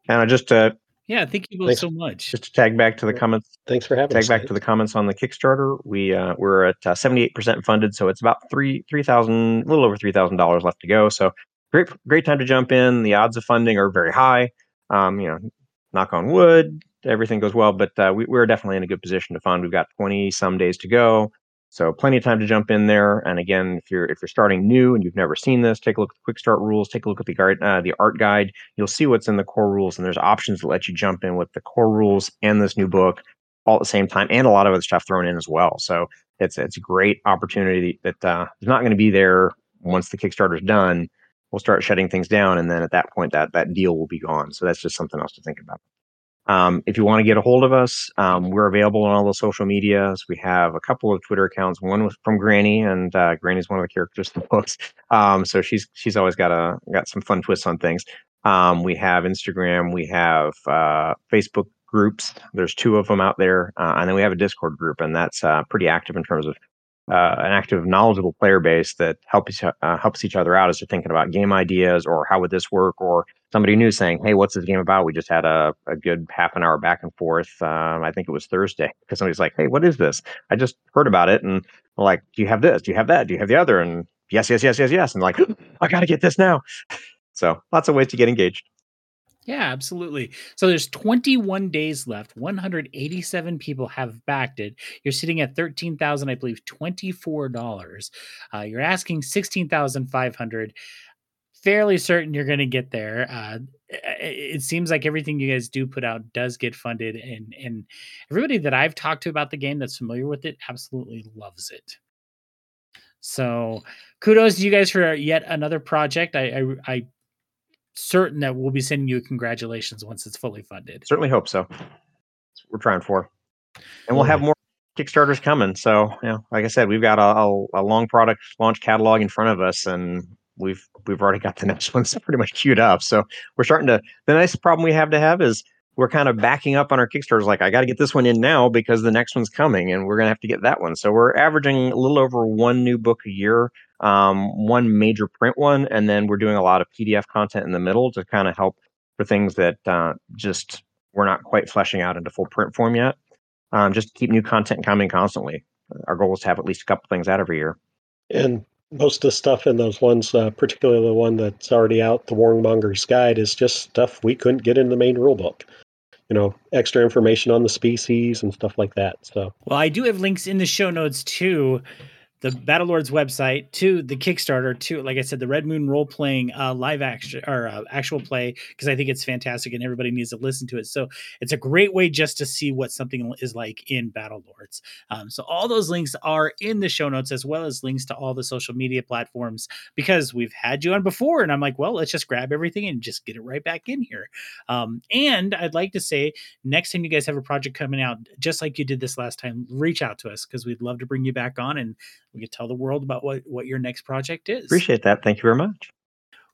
And I just uh, yeah, thank you both so much. Just to tag back to the comments. Thanks for having tag us. Tag back to the comments on the Kickstarter. We uh, we're at uh, seventy eight percent funded, so it's about three three thousand, a little over three thousand dollars left to go. So great great time to jump in. The odds of funding are very high. Um, you know, knock on wood, everything goes well. But uh, we, we're definitely in a good position to fund. We've got 20 some days to go. So plenty of time to jump in there. And again, if you're if you're starting new and you've never seen this, take a look at the quick start rules. Take a look at the guide, uh, the art guide. You'll see what's in the core rules, and there's options that let you jump in with the core rules and this new book all at the same time, and a lot of other stuff thrown in as well. So it's it's a great opportunity that uh, is not going to be there once the Kickstarter's done, we'll start shutting things down, and then at that point, that that deal will be gone. So that's just something else to think about. Um, if you want to get a hold of us, um, we're available on all the social medias. We have a couple of Twitter accounts. One was from Granny, and uh, Granny's one of the characters in the [laughs] books. Um, so she's she's always got a got some fun twists on things. Um, we have Instagram. We have uh, Facebook groups. There's two of them out there, uh, and then we have a Discord group, and that's uh, pretty active in terms of uh, an active, knowledgeable player base that helps uh, helps each other out as they're thinking about game ideas or how would this work, or somebody new saying, "Hey, what's this game about?" We just had a, a good half an hour back and forth. Um, I think it was Thursday because somebody's like, "Hey, what is this?" I just heard about it, and like, "Do you have this? Do you have that? Do you have the other?" And yes, yes, yes, yes, yes, and like, [gasps] I got to get this now. [laughs] So lots of ways to get engaged. Yeah, absolutely. So there's 21 days left. 187 people have backed it. You're sitting at 13,000, I believe, $24. Uh, you're asking 16,500. Fairly certain you're going to get there. Uh, it seems like everything you guys do put out does get funded, and and everybody that I've talked to about the game that's familiar with it absolutely loves it. So kudos to you guys for yet another project. I I, I certain that we'll be sending you congratulations once it's fully funded. Certainly hope so. we're trying for. And we'll have more Kickstarters coming. So, you know, like I said, we've got a, a, a, long product launch catalog in front of us, and we've we've already got the [laughs] next ones pretty much queued up. So we're starting to. The nice problem we have to have is we're kind of backing up on our Kickstarters. Like, I got to get this one in now because the next one's coming, and we're gonna have to get that one. So we're averaging a little over one new book a year um, one major print one, and then we're doing a lot of PDF content in the middle to kind of help for things that uh, just we're not quite fleshing out into full print form yet. Um, just keep new content coming constantly. Our goal is to have at least a couple things out every year. And most of the stuff in those ones, uh, particularly the one that's already out, the Warmonger's Guide, is just stuff we couldn't get in the main rulebook. You know, extra information on the species and stuff like that. So, well, I do have links in the show notes too the Battle Lords website to the Kickstarter to, like I said, the Red Moon role playing uh, live action or uh, actual play because I think it's fantastic and everybody needs to listen to it. So it's a great way just to see what something is like in Battle Lords. Um, so all those links are in the show notes as well as links to all the social media platforms because we've had you on before, and I'm like, well, let's just grab everything and just get it right back in here. Um, and I'd like to say next time you guys have a project coming out, just like you did this last time, reach out to us because we'd love to bring you back on and we could tell the world about what what your next project is. Appreciate that. Thank you very much.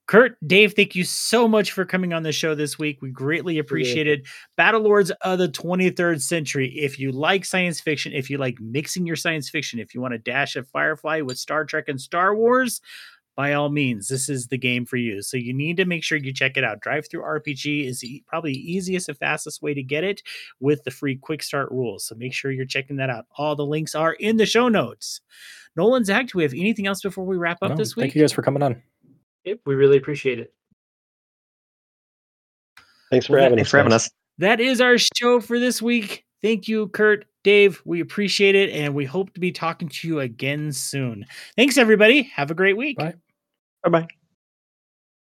Kurt, Dave, thank you so much for coming on the show this week. We greatly appreciated yeah. Battle Lords of the 23rd Century. If you like science fiction, if you like mixing your science fiction, if you want a dash of Firefly with Star Trek and Star Wars, by all means, this is the game for you. So you need to make sure you check it out. DriveThruRPG is the, probably the easiest and fastest way to get it with the free quick start rules. So make sure you're checking that out. All the links are in the show notes. Nolan, Zach, do we have anything else before we wrap up no, this week? Thank you guys for coming on. Yep, we really appreciate it. Thanks for well, having thanks us. for having us. That is our show for this week. Thank you, Kurt, Dave. We appreciate it, and we hope to be talking to you again soon. Thanks, everybody. Have a great week. Bye. Bye bye.